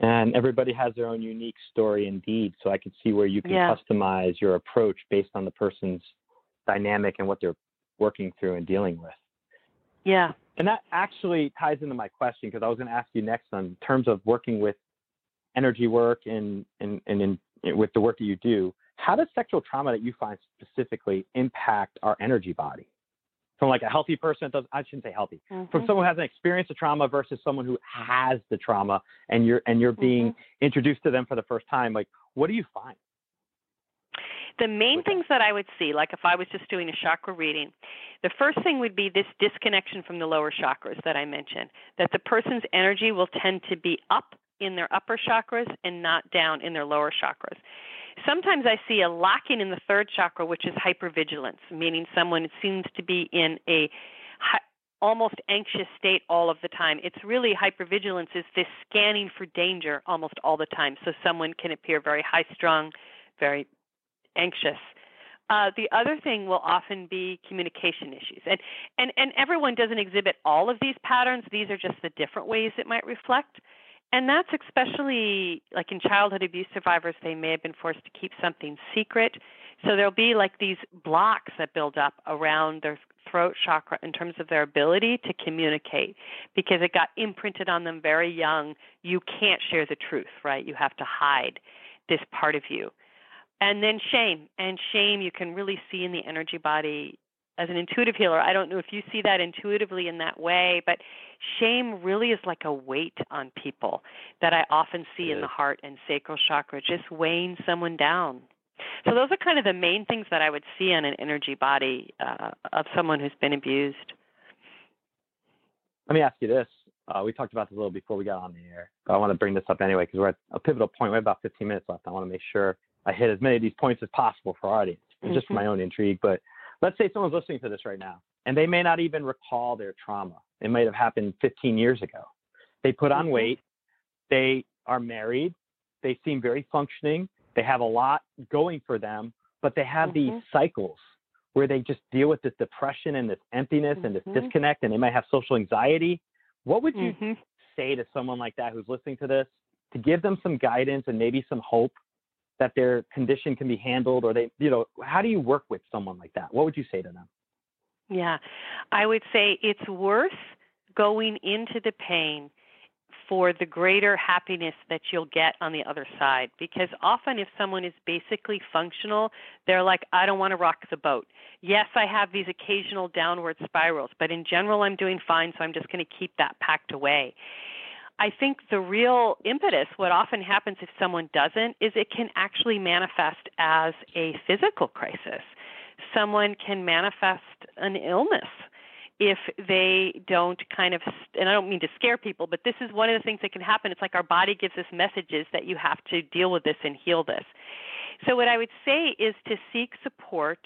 And everybody has their own unique story indeed. So I could see where you can yeah. customize your approach based on the person's dynamic and what they're working through and dealing with. Yeah. And that actually ties into my question because I was going to ask you next on terms of working with energy work and, and, and in, with the work that you do. How does sexual trauma that you find specifically impact our energy body? From like a healthy person that does I shouldn't say healthy. Mm-hmm. From someone who hasn't experienced the trauma versus someone who has the trauma and you're and you're being mm-hmm. introduced to them for the first time, like what do you find? The main things that I would see, like if I was just doing a chakra reading, the first thing would be this disconnection from the lower chakras that I mentioned. That the person's energy will tend to be up in their upper chakras and not down in their lower chakras. Sometimes I see a locking in the third chakra, which is hypervigilance, meaning someone seems to be in a almost anxious state all of the time. It's really hypervigilance is this scanning for danger almost all the time. So someone can appear very high strung, very anxious. Uh, the other thing will often be communication issues, and, and and everyone doesn't exhibit all of these patterns. These are just the different ways it might reflect. And that's especially like in childhood abuse survivors, they may have been forced to keep something secret. So there'll be like these blocks that build up around their throat chakra in terms of their ability to communicate because it got imprinted on them very young. You can't share the truth, right? You have to hide this part of you. And then shame. And shame you can really see in the energy body as an intuitive healer. I don't know if you see that intuitively in that way, but shame really is like a weight on people that I often see in the heart and sacral chakra, just weighing someone down. So those are kind of the main things that I would see on an energy body uh, of someone who's been abused. Let me ask you this. Uh, we talked about this a little before we got on the air, but I want to bring this up anyway because we're at a pivotal point. We have about 15 minutes left. I want to make sure I hit as many of these points as possible for our audience, mm-hmm. just for my own intrigue. But let's say someone's listening to this right now and they may not even recall their trauma. It might have happened 15 years ago. They put on mm-hmm. weight. They are married. They seem very functioning. They have a lot going for them, but they have mm-hmm. these cycles where they just deal with this depression and this emptiness mm-hmm. and this mm-hmm. disconnect, and they might have social anxiety. What would you mm-hmm. say to someone like that who's listening to this to give them some guidance and maybe some hope that their condition can be handled, or they, you know, how do you work with someone like that? What would you say to them? Yeah, I would say it's worth going into the pain for the greater happiness that you'll get on the other side. Because often, if someone is basically functional, they're like, I don't want to rock the boat. Yes, I have these occasional downward spirals, but in general, I'm doing fine, so I'm just going to keep that packed away. I think the real impetus, what often happens if someone doesn't, is it can actually manifest as a physical crisis. Someone can manifest an illness if they don't kind of and I don't mean to scare people, but this is one of the things that can happen. It's like our body gives us messages that you have to deal with this and heal this. So what I would say is to seek support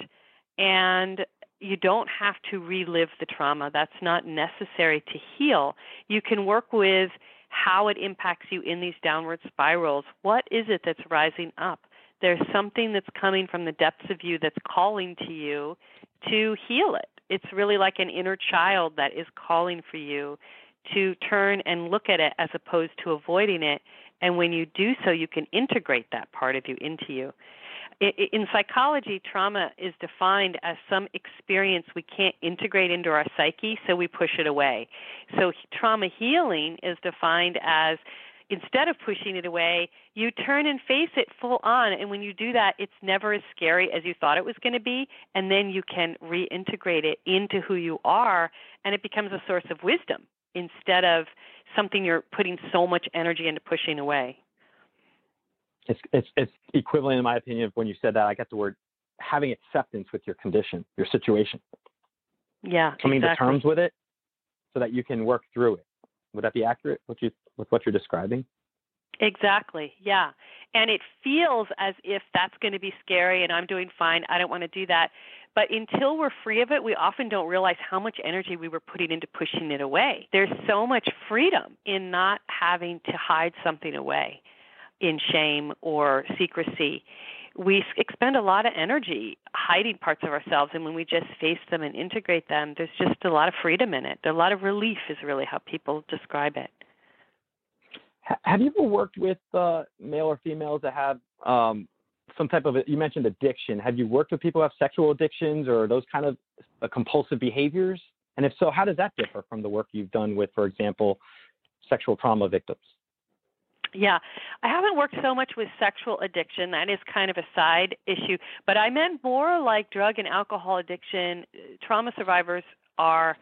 and you don't have to relive the trauma. That's not necessary to heal. You can work with how it impacts you in these downward spirals. What is it that's rising up? There's something that's coming from the depths of you that's calling to you to heal it it's really like an inner child that is calling for you to turn and look at it as opposed to avoiding it. And when you do so, you can integrate that part of you into you. In psychology, trauma is defined as some experience we can't integrate into our psyche, so we push it away. So, trauma healing is defined as instead of pushing it away, you turn and face it full on. And when you do that, it's never as scary as you thought it was going to be. And then you can reintegrate it into who you are, and it becomes a source of wisdom instead of something you're putting so much energy into pushing away. It's, it's, it's equivalent, in my opinion, of when you said that. I got the word having acceptance with your condition, your situation. Yeah. Coming exactly. to terms with it so that you can work through it. Would that be accurate? What you with what you're describing? Exactly. Yeah. And it feels as if that's going to be scary and I'm doing fine. I don't want to do that. But until we're free of it, we often don't realize how much energy we were putting into pushing it away. There's so much freedom in not having to hide something away in shame or secrecy. We expend a lot of energy hiding parts of ourselves, and when we just face them and integrate them, there's just a lot of freedom in it. A lot of relief is really how people describe it have you ever worked with uh, male or females that have um, some type of you mentioned addiction? Have you worked with people who have sexual addictions or those kind of uh, compulsive behaviors? And if so, how does that differ from the work you've done with, for example, sexual trauma victims? Yeah, I haven't worked so much with sexual addiction. That is kind of a side issue. But I meant more like drug and alcohol addiction. Trauma survivors are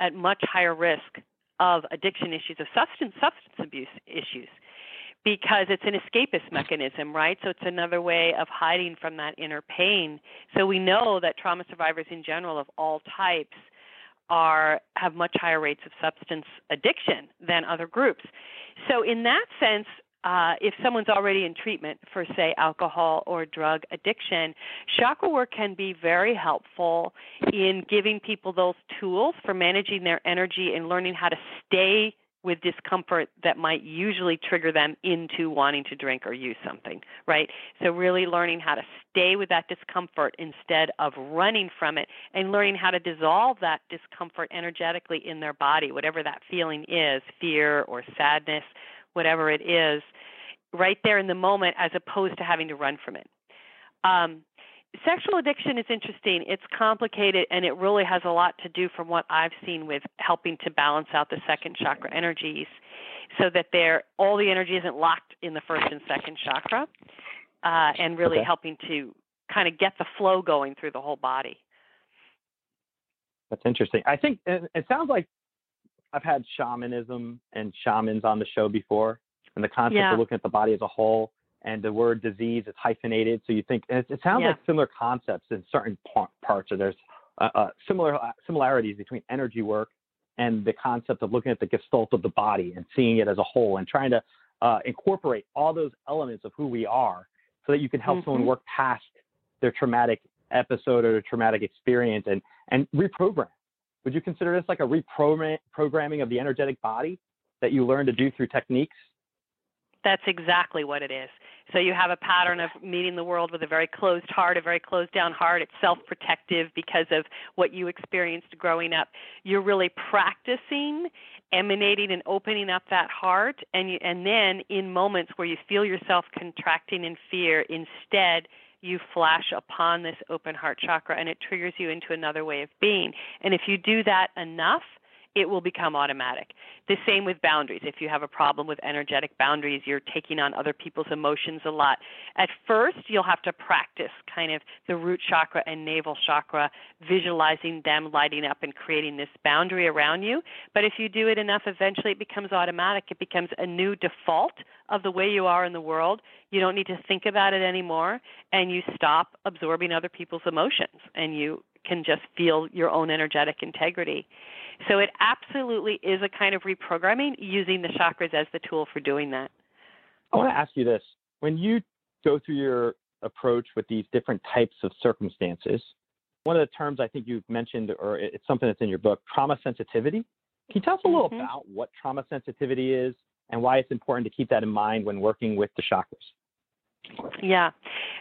at much higher risk of addiction issues, of substance substance abuse issues, because it's an escapist mechanism, right? So it's another way of hiding from that inner pain. So we know that trauma survivors in general of all types are have much higher rates of substance addiction than other groups. So in that sense, uh, if someone's already in treatment for, say, alcohol or drug addiction, chakra work can be very helpful in giving people those tools for managing their energy and learning how to stay with discomfort that might usually trigger them into wanting to drink or use something, right? So, really learning how to stay with that discomfort instead of running from it and learning how to dissolve that discomfort energetically in their body, whatever that feeling is fear or sadness whatever it is, right there in the moment as opposed to having to run from it. Um, sexual addiction is interesting. It's complicated and it really has a lot to do from what I've seen with helping to balance out the second chakra energies so that there all the energy isn't locked in the first and second chakra. uh, and really Okay. helping to kind of get the flow going through the whole body. That's interesting. I think it, it sounds like I've had shamanism and shamans on the show before, and the concept Yeah. of looking at the body as a whole. And the word disease is hyphenated, so you think and it, it sounds Yeah. like similar concepts in certain par- parts. Or there's uh, uh, similar uh, similarities between energy work and the concept of looking at the gestalt of the body and seeing it as a whole, and trying to uh, incorporate all those elements of who we are, so that you can help someone Mhm. work past their traumatic episode or their traumatic experience and and reprogram. Would you consider this like a reprogram programming of the energetic body that you learn to do through techniques? That's exactly what it is. So you have a pattern of meeting the world with a very closed heart, a very closed down heart. It's self protective because of what you experienced growing up. You're really practicing emanating and opening up that heart and you, and then in moments where you feel yourself contracting in fear, instead you flash upon this open heart chakra and it triggers you into another way of being. And if you do that enough, it will become automatic. The same with boundaries. If you have a problem with energetic boundaries, you're taking on other people's emotions a lot. At first, you'll have to practice kind of the root chakra and navel chakra, visualizing them lighting up and creating this boundary around you. But if you do it enough, eventually it becomes automatic. It becomes a new default of the way you are in the world. You don't need to think about it anymore, and you stop absorbing other people's emotions, and you can just feel your own energetic integrity. So it absolutely is a kind of reprogramming using the chakras as the tool for doing that. I want to ask you this: when you go through your approach with these different types of circumstances, one of the terms I think you've mentioned, or it's something that's in your book, trauma sensitivity. Can you tell us a little Mhm. about what trauma sensitivity is and why it's important to keep that in mind when working with the chakras? Yeah.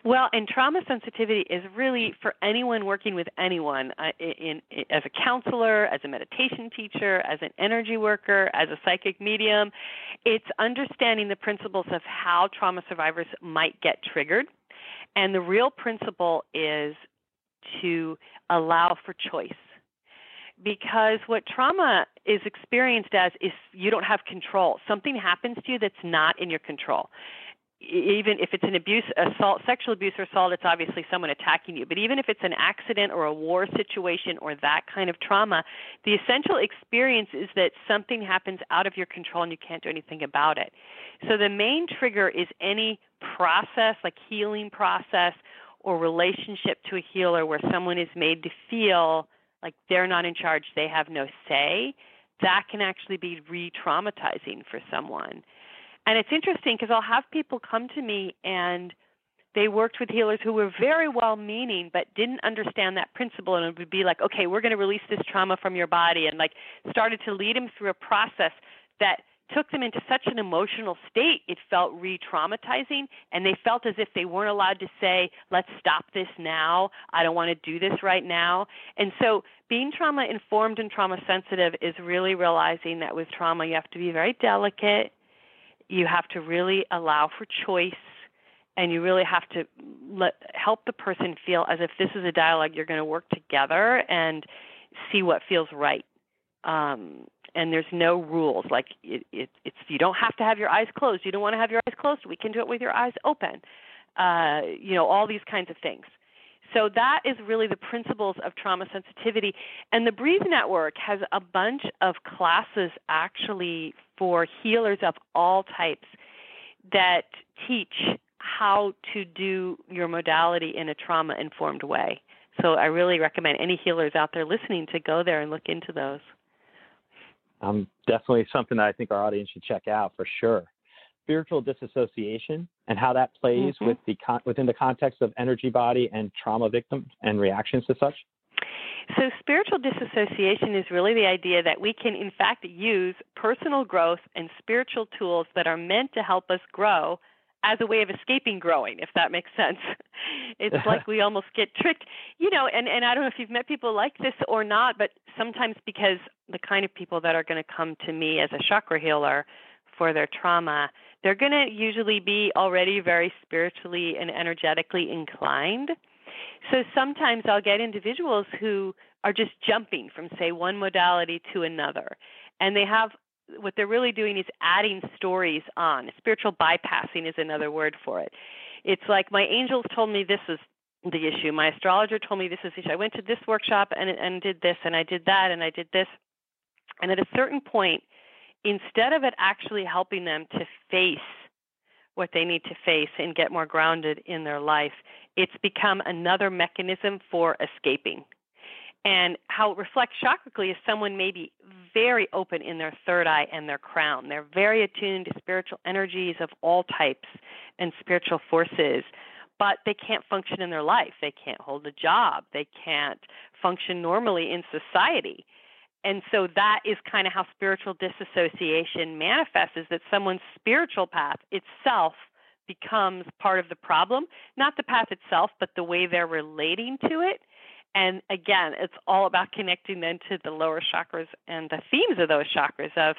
Well, and trauma sensitivity is really for anyone working with anyone, uh, in, in as a counselor, as a meditation teacher, as an energy worker, as a psychic medium. It's understanding the principles of how trauma survivors might get triggered. And the real principle is to allow for choice. Because what trauma is experienced as is you don't have control. Something happens to you that's not in your control even if it's an abuse assault sexual abuse or assault it's obviously someone attacking you. But even if it's an accident or a war situation or that kind of trauma the essential experience is that something happens out of your control and you can't do anything about it. So the main trigger is any process like healing process or relationship to a healer where someone is made to feel like they're not in charge they have no say that can actually be re-traumatizing for someone and it's interesting because I'll have people come to me and they worked with healers who were very well meaning but didn't understand that principle and it would be like, okay, we're going to release this trauma from your body and like started to lead them through a process that took them into such an emotional state it felt re-traumatizing and they felt as if they weren't allowed to say let's stop this now. I don't want to do this right now. And so being trauma informed and trauma sensitive is really realizing that with trauma you have to be very delicate you have to really allow for choice and you really have to let, help the person feel as if this is a dialogue you're going to work together and see what feels right. Um, and there's no rules like it, it, it's you don't have to have your eyes closed. You don't want to have your eyes closed. We can do it with your eyes open. Uh, you know all these kinds of things so that is really the principles of trauma sensitivity. And the Breathe Network has a bunch of classes actually for healers of all types that teach how to do your modality in a trauma informed way. So I really recommend any healers out there listening to go there and look into those. Um, definitely something that I think our audience should check out for sure. Spiritual disassociation and how that plays Mhm. with the con- within the context of energy body and trauma victims and reactions to such. So, spiritual disassociation is really the idea that we can, in fact, use personal growth and spiritual tools that are meant to help us grow as a way of escaping growing, if that makes sense. [laughs] It's [laughs] like we almost get tricked, you know, and, and I don't know if you've met people like this or not, but sometimes because the kind of people that are going to come to me as a chakra healer for their trauma, they're going to usually be already very spiritually and energetically inclined. So sometimes I'll get individuals who are just jumping from, say, one modality to another. And they have what they're really doing is adding stories on. Spiritual bypassing is another word for it. It's like my angels told me this is the issue. My astrologer told me this is the issue. I went to this workshop and and did this and I did that and I did this. And at a certain point, instead of it actually helping them to face what they need to face and get more grounded in their life, it's become another mechanism for escaping. And how it reflects chakrically is someone may be very open in their third eye and their crown. They're very attuned to spiritual energies of all types and spiritual forces, but they can't function in their life. They can't hold a job. They can't function normally in society. And so that is kind of how spiritual disassociation manifests is that someone's spiritual path itself becomes part of the problem, not the path itself, but the way they're relating to it. And again, it's all about connecting then to the lower chakras and the themes of those chakras of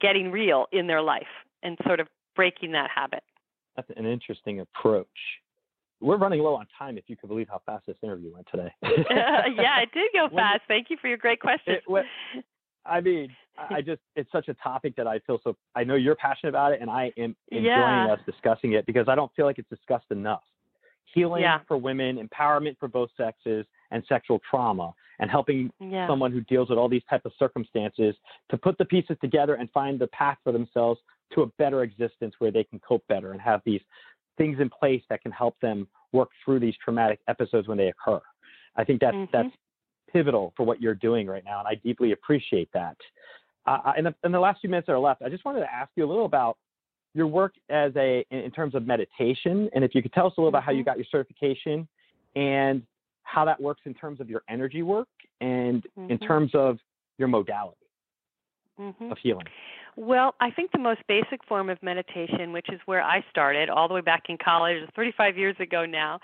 getting real in their life and sort of breaking that habit. That's an interesting approach. We're running low on time. If you could believe how fast this interview went today. [laughs] yeah, it did go [laughs] fast. Thank you for your great question. I mean, I [laughs] just it's such a topic that I feel so. I know you're passionate about it, and I am enjoying yeah. us discussing it because I don't feel like it's discussed enough. Healing yeah. for women, empowerment for both sexes, and sexual trauma, and helping yeah. someone who deals with all these type of circumstances to put the pieces together and find the path for themselves to a better existence where they can cope better and have these things in place that can help them work through these traumatic episodes when they occur. I think that's mm-hmm. that's pivotal for what you're doing right now, and I deeply appreciate that. Uh, in, the, in the last few minutes that are left, I just wanted to ask you a little about your work as a in terms of meditation, and if you could tell us a little mm-hmm. about how you got your certification and how that works in terms of your energy work and mm-hmm. in terms of your modality mm-hmm. of healing. Well, I think the most basic form of meditation, which is where I started all the way back in college, 35 years ago now,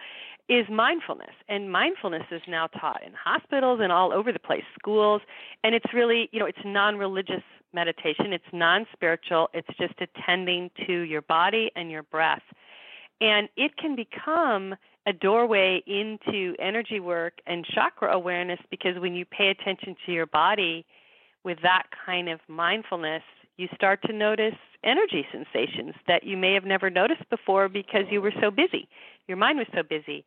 is mindfulness. And mindfulness is now taught in hospitals and all over the place, schools. And it's really, you know, it's non religious meditation, it's non spiritual, it's just attending to your body and your breath. And it can become a doorway into energy work and chakra awareness because when you pay attention to your body with that kind of mindfulness, you start to notice energy sensations that you may have never noticed before because you were so busy. Your mind was so busy.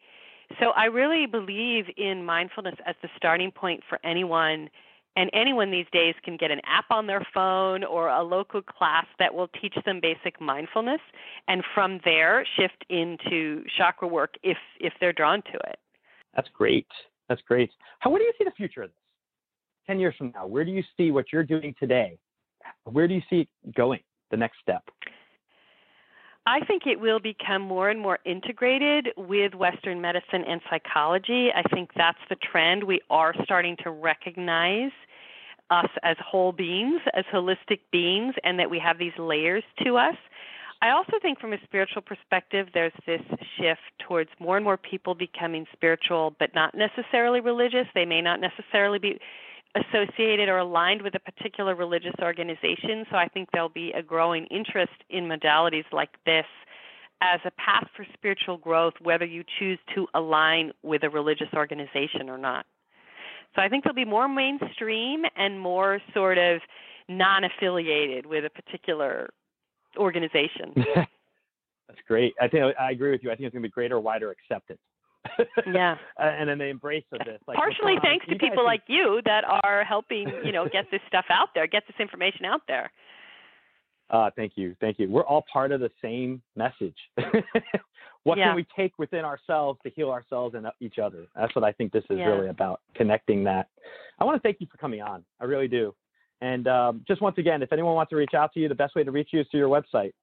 So I really believe in mindfulness as the starting point for anyone. And anyone these days can get an app on their phone or a local class that will teach them basic mindfulness, and from there shift into chakra work if if they're drawn to it. That's great. That's great. How where do you see the future of this? Ten years from now, where do you see what you're doing today where do you see it going, the next step? I think it will become more and more integrated with Western medicine and psychology. I think that's the trend. We are starting to recognize us as whole beings, as holistic beings, and that we have these layers to us. I also think from a spiritual perspective, there's this shift towards more and more people becoming spiritual, but not necessarily religious. They may not necessarily be associated or aligned with a particular religious organization. So I think there'll be a growing interest in modalities like this as a path for spiritual growth, whether you choose to align with a religious organization or not. So I think there'll be more mainstream and more sort of non affiliated with a particular organization. [laughs] That's great. I think I agree with you. I think it's going to be greater, wider acceptance yeah. [laughs] and then the embrace of this. Like, Partially thanks to people like you that are helping, you know, get this stuff out there, get this information out there. Uh, thank you, thank you. We're all part of the same message. [laughs] what yeah. can we take within ourselves to heal ourselves and each other? That's what I think this is yeah. really about, connecting that. I want to thank you for coming on. I really do. And um, just once again, if anyone wants to reach out to you, the best way to reach you is through your website.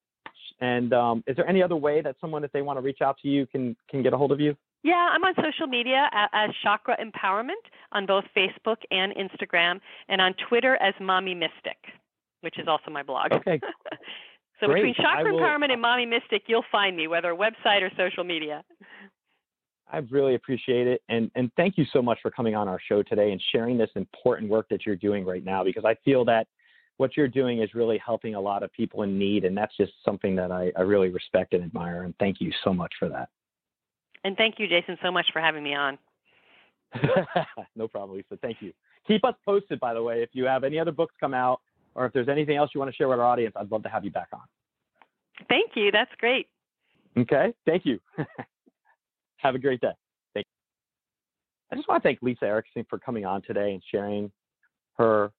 And um, is there any other way that someone, if they want to reach out to you, can can get a hold of you? Yeah, I'm on social media as Chakra Empowerment on both Facebook and Instagram, and on Twitter as Mommy Mystic, which is also my blog. Okay. [laughs] so Great. between Chakra will, Empowerment and Mommy Mystic, you'll find me, whether website or social media. I really appreciate it, and and thank you so much for coming on our show today and sharing this important work that you're doing right now, because I feel that what you're doing is really helping a lot of people in need, and that's just something that I, I really respect and admire. And thank you so much for that. And thank you, Jason, so much for having me on. [laughs] no problem, Lisa. Thank you. Keep us posted, by the way. If you have any other books come out or if there's anything else you want to share with our audience, I'd love to have you back on. Thank you. That's great. Okay, thank you. [laughs] Have a great day. Thank you. I just want to thank Lisa Erickson for coming on today and sharing her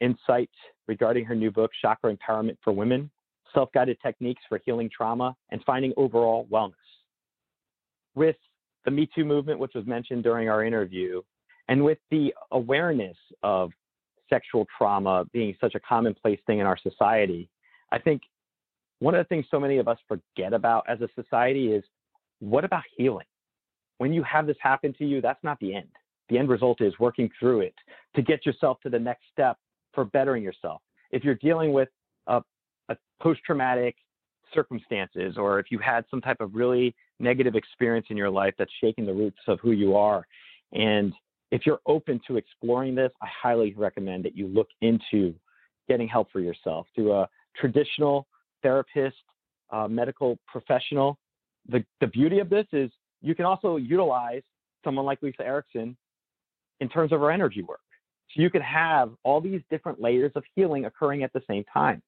insight regarding her new book, Chakra Empowerment for Women Self Guided Techniques for Healing Trauma and Finding Overall Wellness. With the Me Too movement, which was mentioned during our interview, and with the awareness of sexual trauma being such a commonplace thing in our society, I think one of the things so many of us forget about as a society is what about healing? When you have this happen to you, that's not the end. The end result is working through it to get yourself to the next step for bettering yourself. If you're dealing with a, a post traumatic circumstances, or if you had some type of really negative experience in your life that's shaking the roots of who you are, and if you're open to exploring this, I highly recommend that you look into getting help for yourself through a traditional therapist, uh, medical professional. The, the beauty of this is you can also utilize someone like Lisa Erickson in terms of her energy work. So you can have all these different layers of healing occurring at the same time.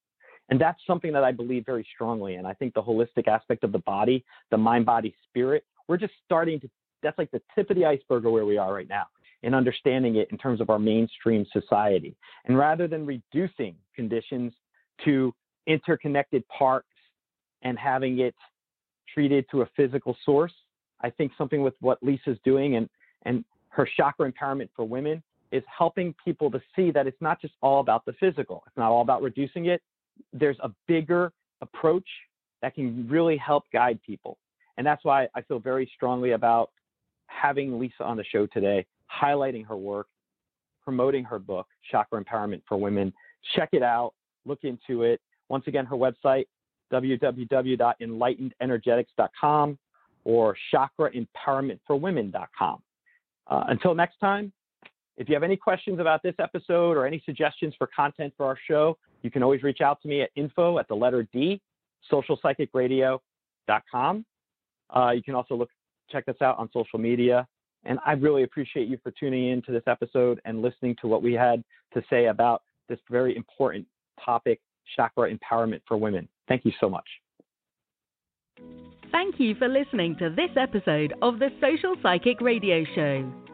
And that's something that I believe very strongly in. I think the holistic aspect of the body, the mind, body, spirit, we're just starting to, that's like the tip of the iceberg of where we are right now in understanding it in terms of our mainstream society. And rather than reducing conditions to interconnected parts and having it treated to a physical source, I think something with what Lisa's doing and, and her chakra empowerment for women is helping people to see that it's not just all about the physical. It's not all about reducing it. There's a bigger approach that can really help guide people. And that's why I feel very strongly about having Lisa on the show today, highlighting her work, promoting her book, Chakra Empowerment for Women. Check it out, look into it. Once again, her website, www.enlightenedenergetics.com or chakraempowermentforwomen.com. Uh, until next time, if you have any questions about this episode or any suggestions for content for our show, you can always reach out to me at info at the letter D, socialpsychicradio.com. Uh, you can also look check us out on social media. And I really appreciate you for tuning in to this episode and listening to what we had to say about this very important topic, chakra empowerment for women. Thank you so much. Thank you for listening to this episode of the Social Psychic Radio Show.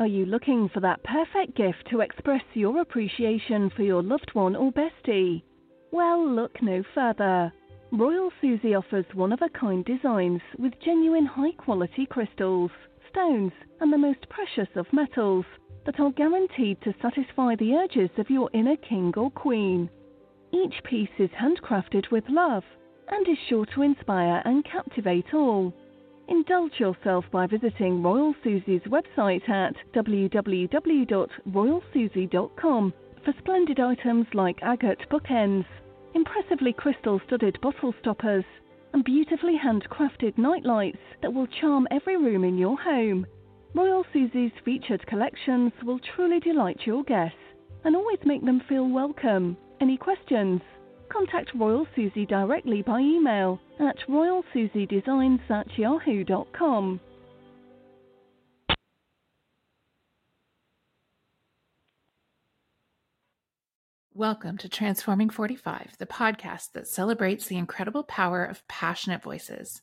Are you looking for that perfect gift to express your appreciation for your loved one or bestie? Well, look no further. Royal Susie offers one of a kind designs with genuine high quality crystals, stones, and the most precious of metals that are guaranteed to satisfy the urges of your inner king or queen. Each piece is handcrafted with love and is sure to inspire and captivate all. Indulge yourself by visiting Royal Susie's website at www.royalsusie.com for splendid items like agate bookends impressively crystal studded bottle stoppers, and beautifully handcrafted nightlights that will charm every room in your home. Royal Susie's featured collections will truly delight your guests and always make them feel welcome. Any questions? Contact Royal Susie directly by email at royalsusiedesigns at yahoo.com. Welcome to Transforming 45, the podcast that celebrates the incredible power of passionate voices.